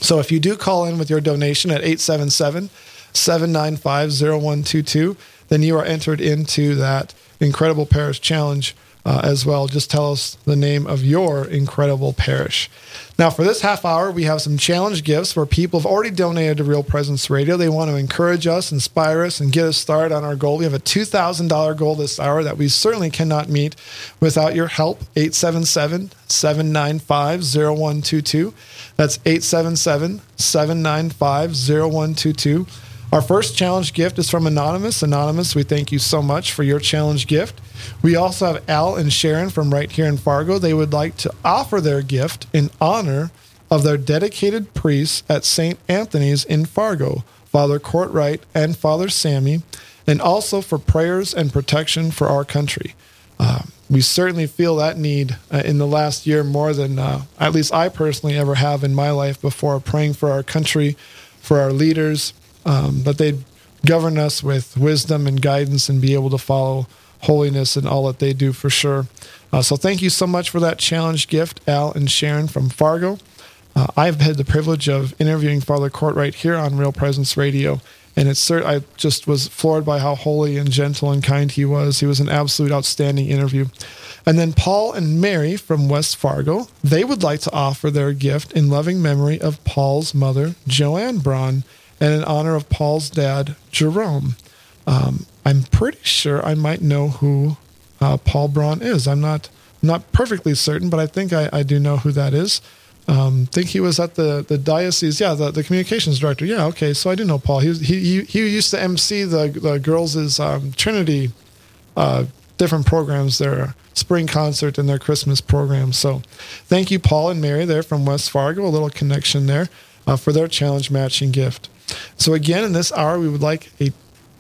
So if you do call in with your donation at 877 795 0122, then you are entered into that incredible parish challenge uh, as well. Just tell us the name of your incredible parish. Now, for this half hour, we have some challenge gifts where people have already donated to Real Presence Radio. They want to encourage us, inspire us, and get us started on our goal. We have a $2,000 goal this hour that we certainly cannot meet without your help. 877 795 0122. That's 877 795 0122. Our first challenge gift is from Anonymous. Anonymous, we thank you so much for your challenge gift. We also have Al and Sharon from right here in Fargo. They would like to offer their gift in honor of their dedicated priests at St. Anthony's in Fargo, Father Courtwright and Father Sammy, and also for prayers and protection for our country. Uh, we certainly feel that need uh, in the last year more than uh, at least I personally ever have in my life before, praying for our country, for our leaders, um, that they govern us with wisdom and guidance and be able to follow holiness and all that they do for sure. Uh, so thank you so much for that challenge gift, Al and Sharon from Fargo. Uh, I've had the privilege of interviewing Father Courtwright here on Real Presence Radio, and it's cert- I just was floored by how holy and gentle and kind he was. He was an absolute outstanding interview. And then Paul and Mary from West Fargo, they would like to offer their gift in loving memory of Paul's mother, Joanne Braun, and in honor of Paul's dad, Jerome. Um, I'm pretty sure I might know who uh, Paul Braun is. I'm not not perfectly certain, but I think I, I do know who that is. Um, think he was at the, the diocese. Yeah, the, the communications director. Yeah, okay. So I do know Paul. He was, he, he used to MC the the girls' um, Trinity uh, different programs, their spring concert and their Christmas program. So thank you, Paul and Mary, there from West Fargo. A little connection there uh, for their challenge matching gift. So again, in this hour, we would like a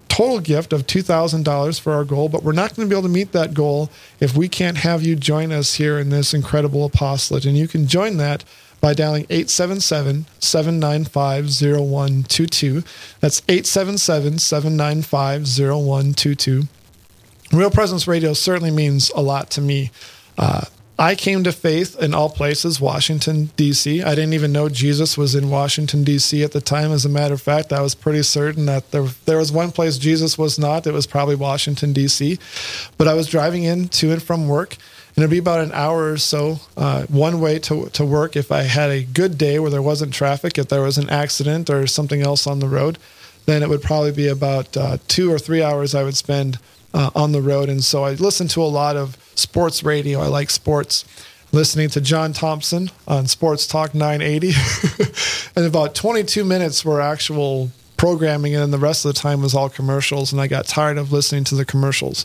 total gift of $2,000 for our goal, but we're not going to be able to meet that goal if we can't have you join us here in this incredible apostolate. And you can join that by dialing 877 795 0122. That's 877 795 0122. Real Presence Radio certainly means a lot to me. Uh, I came to faith in all places, Washington, D.C. I didn't even know Jesus was in Washington, D.C. at the time. As a matter of fact, I was pretty certain that there, there was one place Jesus was not. It was probably Washington, D.C. But I was driving in to and from work, and it'd be about an hour or so uh, one way to, to work if I had a good day where there wasn't traffic, if there was an accident or something else on the road. Then it would probably be about uh, two or three hours I would spend uh, on the road. And so I listened to a lot of sports radio. I like sports. Listening to John Thompson on Sports Talk 980. and about 22 minutes were actual programming, and then the rest of the time was all commercials. And I got tired of listening to the commercials.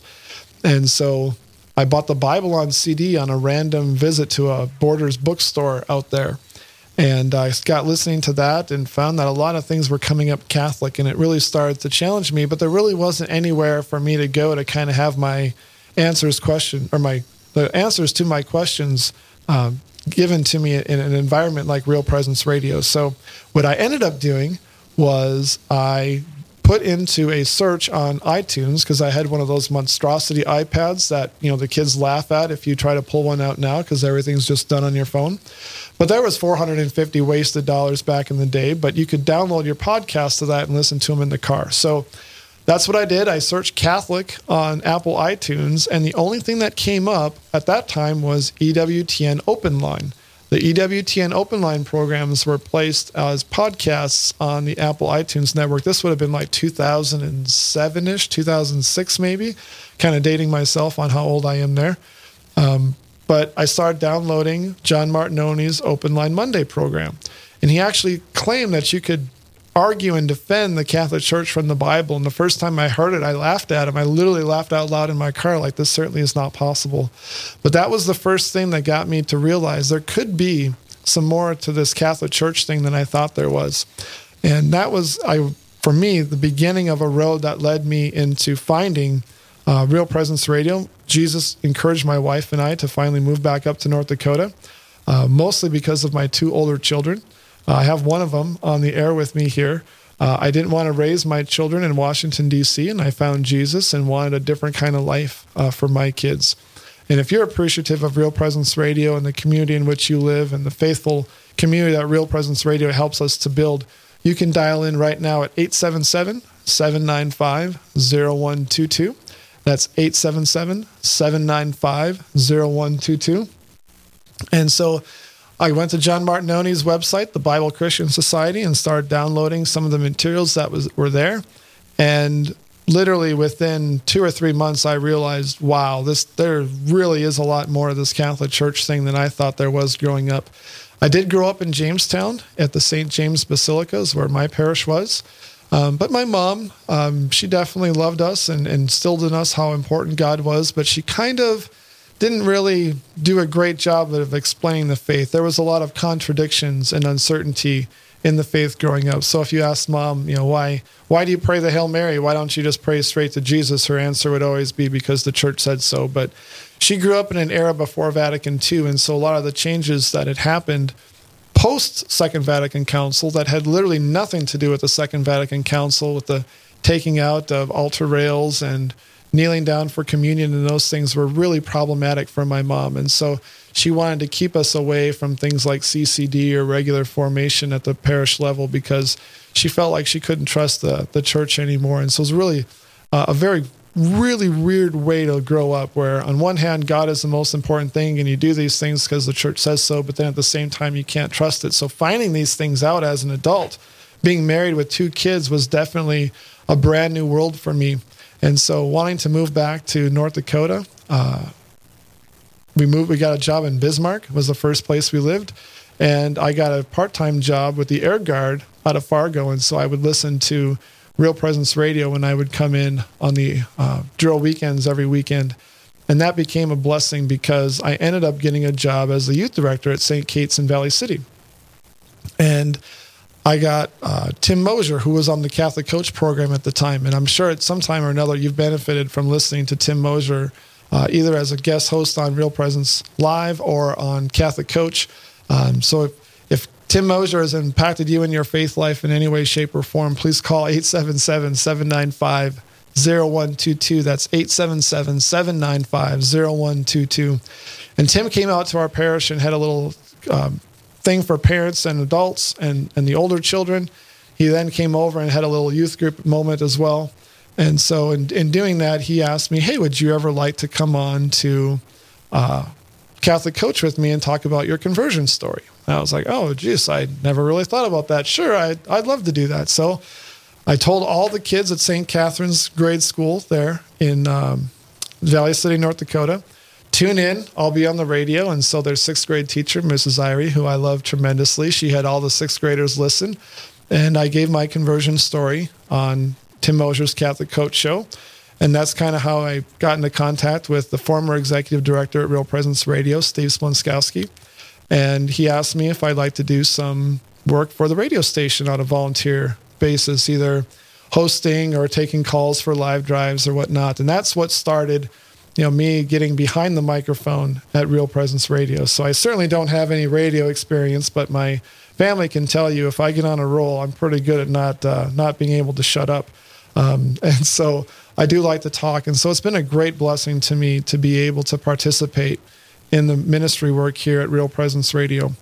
And so I bought the Bible on CD on a random visit to a Borders bookstore out there. And I got listening to that and found that a lot of things were coming up Catholic, and it really started to challenge me. But there really wasn't anywhere for me to go to kind of have my answers question or my the answers to my questions um, given to me in an environment like Real Presence Radio. So what I ended up doing was I put into a search on iTunes because I had one of those monstrosity iPods that you know the kids laugh at if you try to pull one out now because everything's just done on your phone. But there was 450 wasted dollars back in the day. But you could download your podcast to that and listen to them in the car. So that's what I did. I searched Catholic on Apple iTunes, and the only thing that came up at that time was EWTN Open Line. The EWTN Open Line programs were placed as podcasts on the Apple iTunes network. This would have been like 2007 ish, 2006 maybe, kind of dating myself on how old I am there. Um, but I started downloading John Martignoni's Open Line Monday program. And he actually claimed that you could argue and defend the Catholic Church from the Bible. And the first time I heard it, I laughed at him. I literally laughed out loud in my car, like, this certainly is not possible. But that was the first thing that got me to realize there could be some more to this Catholic Church thing than I thought there was. And that was, I, for me, the beginning of a road that led me into finding uh, Real Presence Radio. Jesus encouraged my wife and I to finally move back up to North Dakota, uh, mostly because of my two older children. Uh, I have one of them on the air with me here. Uh, I didn't want to raise my children in Washington, D.C., and I found Jesus and wanted a different kind of life uh, for my kids. And if you're appreciative of Real Presence Radio and the community in which you live and the faithful community that Real Presence Radio helps us to build, you can dial in right now at 877 795 0122. That's 877 795 0122. And so, I went to John Martignoni's website, the Bible Christian Society, and started downloading some of the materials that was were there. And literally within two or three months, I realized, wow, this there really is a lot more of this Catholic Church thing than I thought there was growing up. I did grow up in Jamestown at the St. James Basilicas, where my parish was. Um, but my mom, um, she definitely loved us and, and instilled in us how important God was, but she kind of didn't really do a great job of explaining the faith. There was a lot of contradictions and uncertainty in the faith growing up. So if you asked mom, you know, why why do you pray the Hail Mary? Why don't you just pray straight to Jesus? Her answer would always be because the church said so. But she grew up in an era before Vatican II, and so a lot of the changes that had happened post Second Vatican Council that had literally nothing to do with the Second Vatican Council, with the taking out of altar rails and kneeling down for communion and those things were really problematic for my mom. And so she wanted to keep us away from things like CCD or regular formation at the parish level because she felt like she couldn't trust the, the church anymore. And so it was really uh, a very, really weird way to grow up where, on one hand, God is the most important thing and you do these things because the church says so, but then at the same time, you can't trust it. So finding these things out as an adult, being married with two kids was definitely a brand new world for me. And so, wanting to move back to North Dakota, uh, we moved. We got a job in Bismarck. Was the first place we lived, and I got a part-time job with the Air Guard out of Fargo, and so I would listen to Real Presence Radio when I would come in on the uh, drill weekends every weekend. And that became a blessing because I ended up getting a job as the youth director at St. Kate's in Valley City. And I got uh, Tim Mosier, who was on the Catholic Coach program at the time. And I'm sure at some time or another you've benefited from listening to Tim Mosier, uh, either as a guest host on Real Presence Live or on Catholic Coach. Um, so if, if Tim Mosier has impacted you in your faith life in any way, shape, or form, please call 877 795 0122. That's 877 795 0122. And Tim came out to our parish and had a little um, thing for parents and adults and, and the older children. He then came over and had a little youth group moment as well. And so, in, in doing that, he asked me, Hey, would you ever like to come on to uh, Catholic Coach with me and talk about your conversion story? And I was like, Oh, geez, I never really thought about that. Sure, I'd, I'd love to do that. So, I told all the kids at St. Catherine's grade school there in um, Valley City, North Dakota, tune in. I'll be on the radio. And so their sixth grade teacher, Mrs. Irie, who I love tremendously, she had all the sixth graders listen. And I gave my conversion story on Tim Mosier's Catholic Coach Show. And that's kind of how I got into contact with the former executive director at Real Presence Radio, Steve Splonskowski. And he asked me if I'd like to do some work for the radio station on a volunteer basis, either hosting or taking calls for live drives or whatnot. And that's what started, you know, me getting behind the microphone at Real Presence Radio. So I certainly don't have any radio experience, but my family can tell you if I get on a roll, I'm pretty good at not uh, not being able to shut up. Um, and so I do like to talk. And so it's been a great blessing to me to be able to participate in the ministry work here at Real Presence Radio.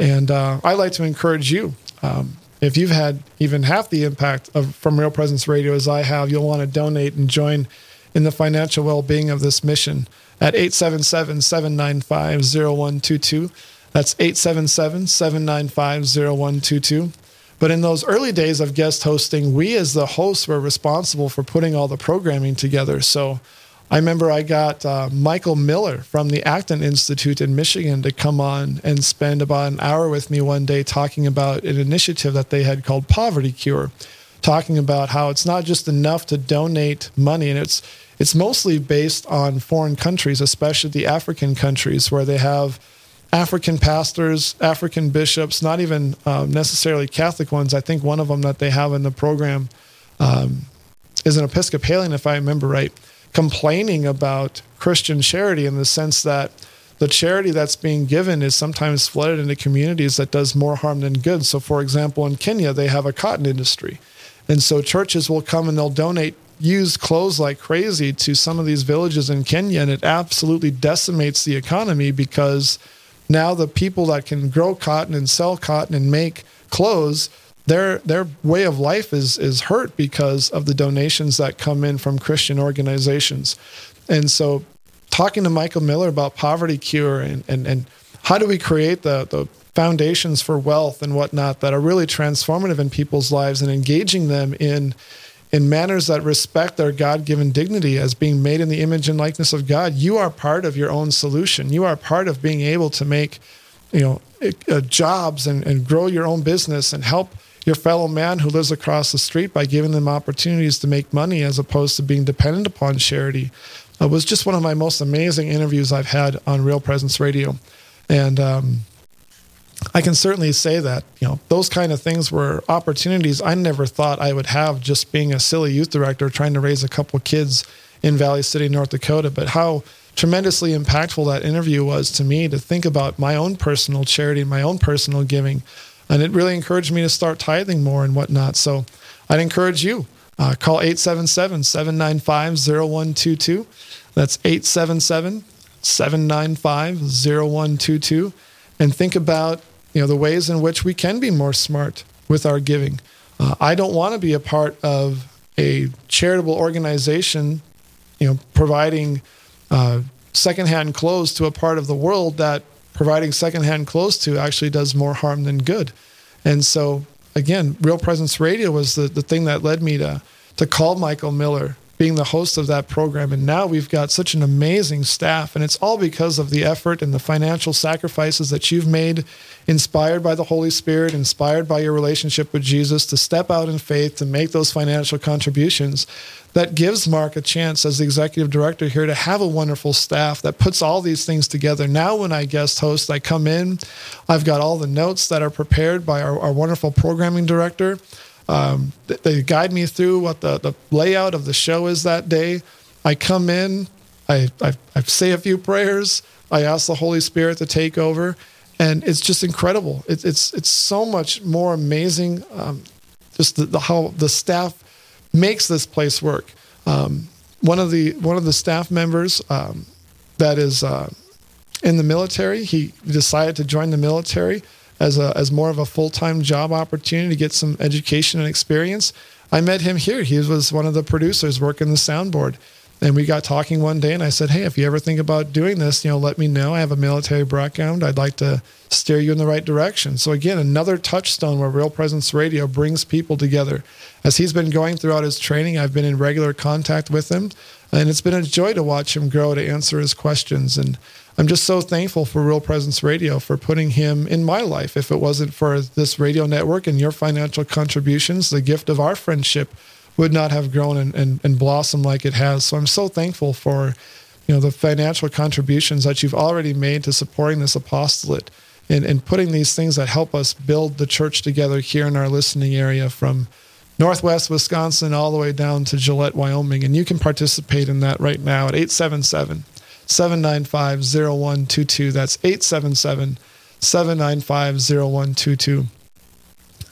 And uh, I like to encourage you. Um, if you've had even half the impact of from Real Presence Radio as I have, you'll want to donate and join in the financial well-being of this mission at 877-795-0122. That's 877-795-0122. But in those early days of guest hosting, we as the hosts were responsible for putting all the programming together. So I remember I got uh, Michael Miller from the Acton Institute in Michigan to come on and spend about an hour with me one day talking about an initiative that they had called Poverty Cure, talking about how it's not just enough to donate money, and it's it's mostly based on foreign countries, especially the African countries, where they have African pastors, African bishops, not even um, necessarily Catholic ones. I think one of them that they have in the program um, is an Episcopalian, if I remember right complaining about Christian charity in the sense that the charity that's being given is sometimes flooded into communities that does more harm than good. So, for example, in Kenya, they have a cotton industry. And so churches will come and they'll donate used clothes like crazy to some of these villages in Kenya, and it absolutely decimates the economy because now the people that can grow cotton and sell cotton and make clothes their their way of life is is hurt because of the donations that come in from Christian organizations. And so talking to Michael Miller about poverty cure and and, and how do we create the the foundations for wealth and whatnot that are really transformative in people's lives and engaging them in in manners that respect their God-given dignity as being made in the image and likeness of God. You are part of your own solution. You are part of being able to make, you know, uh, jobs and, and grow your own business and help your fellow man who lives across the street by giving them opportunities to make money as opposed to being dependent upon charity. It was just one of my most amazing interviews I've had on Real Presence Radio. And um, I can certainly say that, you know, those kind of things were opportunities I never thought I would have just being a silly youth director trying to raise a couple kids in Valley City, North Dakota. But how tremendously impactful that interview was to me to think about my own personal charity, my own personal giving and it really encouraged me to start tithing more and whatnot. So I'd encourage you. Uh, call 877 795 0122. That's 877 795 0122. And think about you know, the ways in which we can be more smart with our giving. Uh, I don't want to be a part of a charitable organization, you know, providing uh, secondhand clothes to a part of the world that providing secondhand clothes to actually does more harm than good. And so, again, Real Presence Radio was the, the thing that led me to, to call Michael Miller being the host of that program. And now we've got such an amazing staff. And it's all because of the effort and the financial sacrifices that you've made, inspired by the Holy Spirit, inspired by your relationship with Jesus, to step out in faith, to make those financial contributions. That gives Mark a chance as the executive director here to have a wonderful staff that puts all these things together. Now, when I guest host, I come in, I've got all the notes that are prepared by our, our wonderful programming director. Um, they guide me through what the, the layout of the show is that day. I come in, I, I, I say a few prayers, I ask the Holy Spirit to take over, and it's just incredible. It, it's it's so much more amazing. Um, just the, the, how the staff makes this place work. Um, one of the one of the staff members um, that is uh, in the military, he decided to join the military as a as more of a full time job opportunity to get some education and experience. I met him here. He was one of the producers working the soundboard. And we got talking one day, and I said, "Hey, if you ever think about doing this, you know, let me know. I have a military background. I'd like to steer you in the right direction." So again, another touchstone where Real Presence Radio brings people together. As he's been going throughout his training, I've been in regular contact with him, and it's been a joy to watch him grow to answer his questions. And I'm just so thankful for Real Presence Radio for putting him in my life. If it wasn't for this radio network and your financial contributions, the gift of our friendship would not have grown and, and, and blossomed like it has. So I'm so thankful for you know the financial contributions that you've already made to supporting this apostolate and, and putting these things that help us build the church together here in our listening area from Northwest Wisconsin all the way down to Gillette, Wyoming. And you can participate in that right now at 877 795 0122. That's 877 795 0122.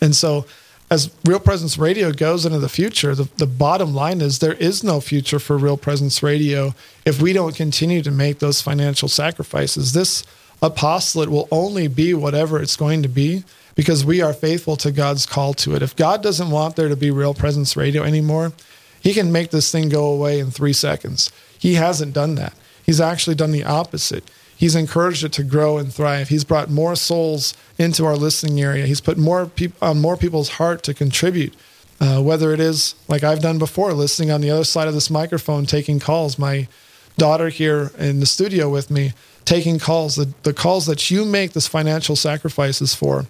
And so, as Real Presence Radio goes into the future, the, the bottom line is there is no future for Real Presence Radio if we don't continue to make those financial sacrifices. This apostolate will only be whatever it's going to be because we are faithful to God's call to it. If God doesn't want there to be Real Presence Radio anymore, He can make this thing go away in three seconds. He hasn't done that. He's actually done the opposite. He's encouraged it to grow and thrive. He's brought more souls into our listening area. He's put more on more people's heart to contribute. Uh, whether it is like I've done before, listening on the other side of this microphone, taking calls. My daughter here in the studio with me, taking calls. The, the calls that you make this financial sacrifices for,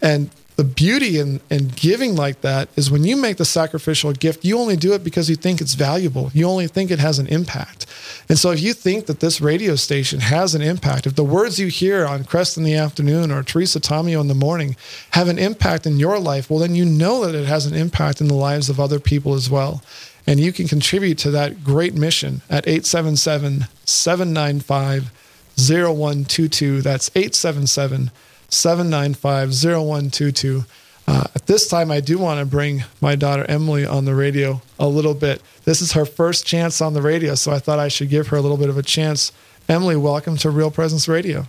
and the beauty in, in giving like that is when you make the sacrificial gift, you only do it because you think it's valuable. You only think it has an impact. And so if you think that this radio station has an impact, if the words you hear on Kresta in the afternoon or Teresa Tomeo in the morning have an impact in your life, well, then you know that it has an impact in the lives of other people as well. And you can contribute to that great mission at 877 795 0122. That's 877 795 0122. Uh, at this time, I do want to bring my daughter Emily on the radio a little bit. This is her first chance on the radio, so I thought I should give her a little bit of a chance. Emily, welcome to Real Presence Radio.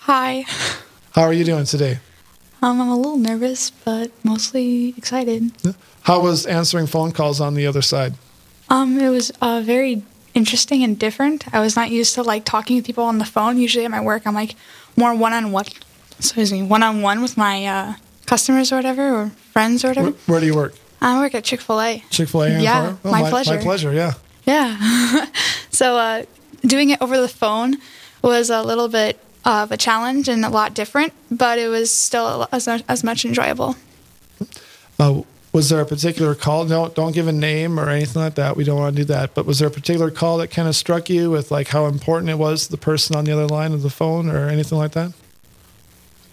Hi. How are you doing today? Um, I'm a little nervous, but mostly excited. How was answering phone calls on the other side? Um, it was uh, very interesting and different. I was not used to like talking to people on the phone. Usually at my work, I'm like more one on one Excuse me, one on one with my uh, customers or whatever, or friends or whatever. Where, where do you work? I work at Chick Fil A. Chick Fil A. Yeah, oh, my, my, pleasure. My pleasure. Yeah. Yeah. so uh, doing it over the phone was a little bit of a challenge and a lot different, but it was still as much, as much enjoyable. Uh, was there a particular call? No, don't give a name or anything like that. We don't want to do that. But was there a particular call that kind of struck you with like how important it was to the person on the other line of the phone or anything like that?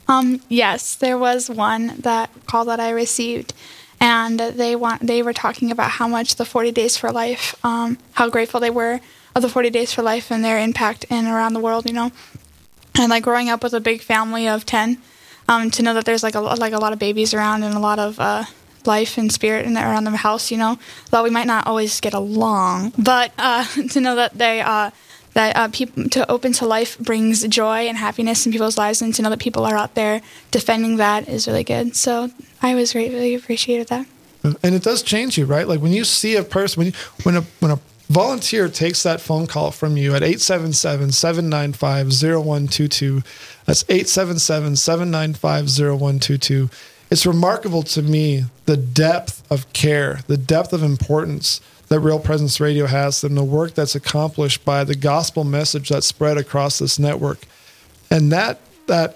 Um, yes, there was one that call that I received, and they want they were talking about how much the 40 Days for Life, um, how grateful they were of the 40 Days for Life and their impact in around the world, you know, and like growing up with a big family of 10, um, to know that there's like a like a lot of babies around and a lot of uh, life and spirit in around the house, you know, though we might not always get along, but uh, to know that they uh, that uh, people to open to life brings joy and happiness in people's lives, and to know that people are out there defending that is really good. So I was greatly appreciated that. And it does change you, right? Like when you see a person, when you, when a when a volunteer takes that phone call from you at 877-795-0122 that's 877-795-0122 it's remarkable to me the depth of care the depth of importance that Real Presence Radio has and the work that's accomplished by the gospel message that's spread across this network. And that that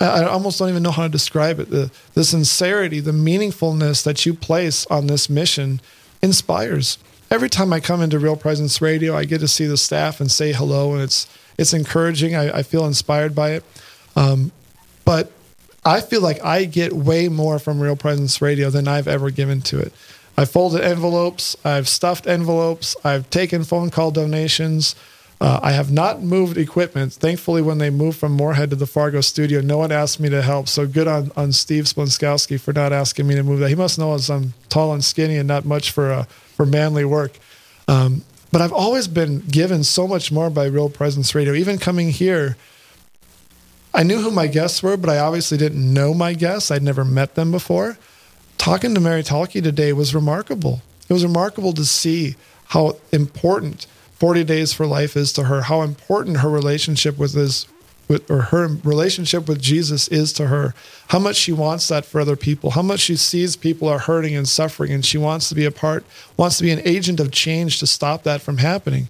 I almost don't even know how to describe it. The the sincerity, the meaningfulness that you place on this mission inspires. Every time I come into Real Presence Radio, I get to see the staff and say hello, and it's it's encouraging. I, I feel inspired by it. Um, but I feel like I get way more from Real Presence Radio than I've ever given to it. I've folded envelopes, I've stuffed envelopes, I've taken phone call donations. Uh, I have not moved equipment. Thankfully, when they moved from Moorhead to the Fargo studio, no one asked me to help. So good on, on Steve Splonskowski for not asking me to move that. He must know as I'm tall and skinny and not much for uh, for manly work. Um, but I've always been given so much more by Real Presence Radio. Even coming here, I knew who my guests were, but I obviously didn't know my guests. I'd never met them before. Talking to Mary Talkie today was remarkable. It was remarkable to see how important 40 Days for Life is to her, how important her relationship with this, with, or her relationship with Jesus is to her, how much she wants that for other people, how much she sees people are hurting and suffering, and she wants to be a part, wants to be an agent of change to stop that from happening.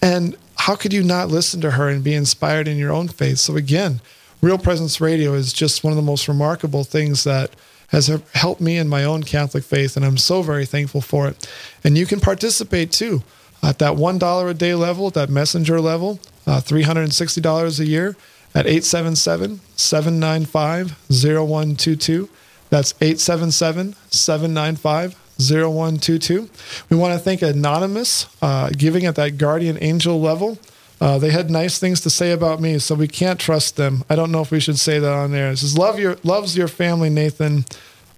And how could you not listen to her and be inspired in your own faith? So again, Real Presence Radio is just one of the most remarkable things that has helped me in my own Catholic faith, and I'm so very thankful for it. And you can participate too at that $1 a day level, at that messenger level, uh, $360 a year at 877 795 0122. That's 877 795 0122. We want to thank Anonymous, uh, giving at that guardian angel level. Uh, they had nice things to say about me, so we can't trust them. I don't know if we should say that on there. It says, Love your, loves your family, Nathan.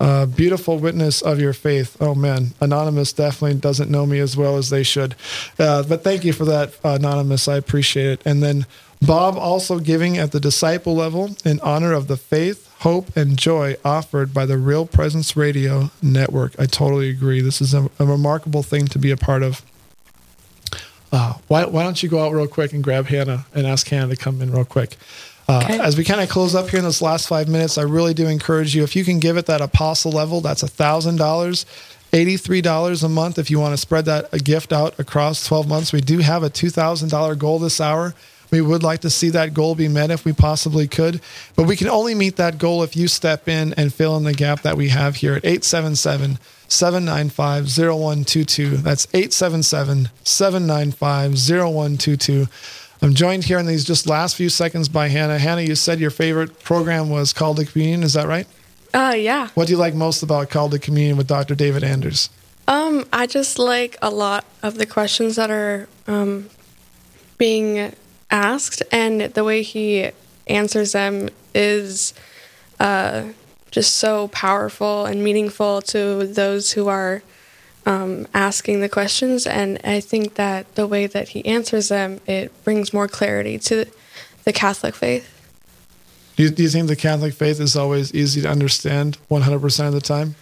Uh, beautiful witness of your faith. Oh man, Anonymous definitely doesn't know me as well as they should. Uh, but thank you for that, Anonymous. I appreciate it. And then Bob also giving at the disciple level in honor of the faith, hope, and joy offered by the Real Presence Radio Network. I totally agree. This is a, a remarkable thing to be a part of. Uh, why, why don't you go out real quick and grab Hannah and ask Hannah to come in real quick? Uh, okay. As we kind of close up here in this last five minutes, I really do encourage you if you can give it that apostle level, that's a thousand dollars. $83 a month if you want to spread that a gift out across 12 months. We do have a $2,000 goal this hour. We would like to see that goal be met if we possibly could, but we can only meet that goal if you step in and fill in the gap that we have here at 877 795 0122. That's 877 795 0122. I'm joined here in these just last few seconds by Hannah. Hannah, you said your favorite program was Call to Communion. Is that right? Uh, yeah. What do you like most about Call to Communion with Dr. David Anders? Um, I just like a lot of the questions that are um, being asked, and the way he answers them is uh, just so powerful and meaningful to those who are um, asking the questions, and I think that the way that he answers them, it brings more clarity to the Catholic faith. Do you, do you think the Catholic faith is always easy to understand 100% of the time?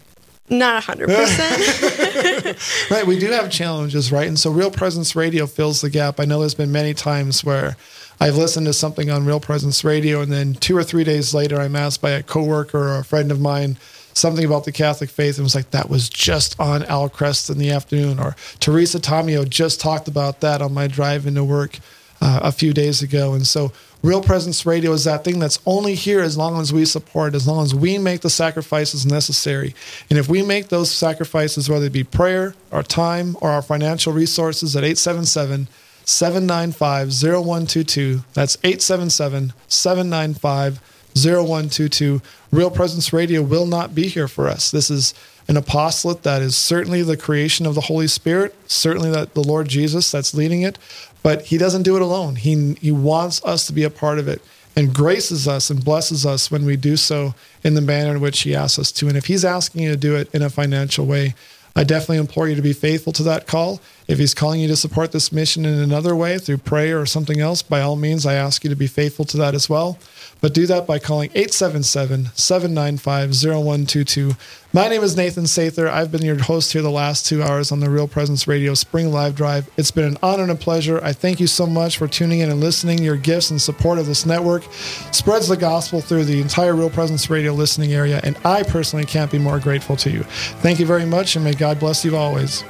Not 100%. right, we do have challenges, right? And so Real Presence Radio fills the gap. I know there's been many times where I've listened to something on Real Presence Radio, and then two or three days later, I'm asked by a coworker or a friend of mine something about the Catholic faith and was like, that was just on Al Kresta in the afternoon. Or Teresa Tomeo just talked about that on my drive into work uh, a few days ago. And so, Real Presence Radio is that thing that's only here as long as we support, as long as we make the sacrifices necessary. And if we make those sacrifices, whether it be prayer, our time, or our financial resources at 877 795 0122, that's 877 795 0122. Real Presence Radio will not be here for us. This is an apostolate that is certainly the creation of the Holy Spirit, certainly that the Lord Jesus that's leading it, but he doesn't do it alone. He he wants us to be a part of it and graces us and blesses us when we do so in the manner in which he asks us to. And if he's asking you to do it in a financial way, I definitely implore you to be faithful to that call. If he's calling you to support this mission in another way through prayer or something else, by all means, I ask you to be faithful to that as well. But do that by calling 877 795 0122. My name is Nathan Sather. I've been your host here the last two hours on the Real Presence Radio Spring Live Drive. It's been an honor and a pleasure. I thank you so much for tuning in and listening. Your gifts and support of this network spreads the gospel through the entire Real Presence Radio listening area, and I personally can't be more grateful to you. Thank you very much, and may God bless you always.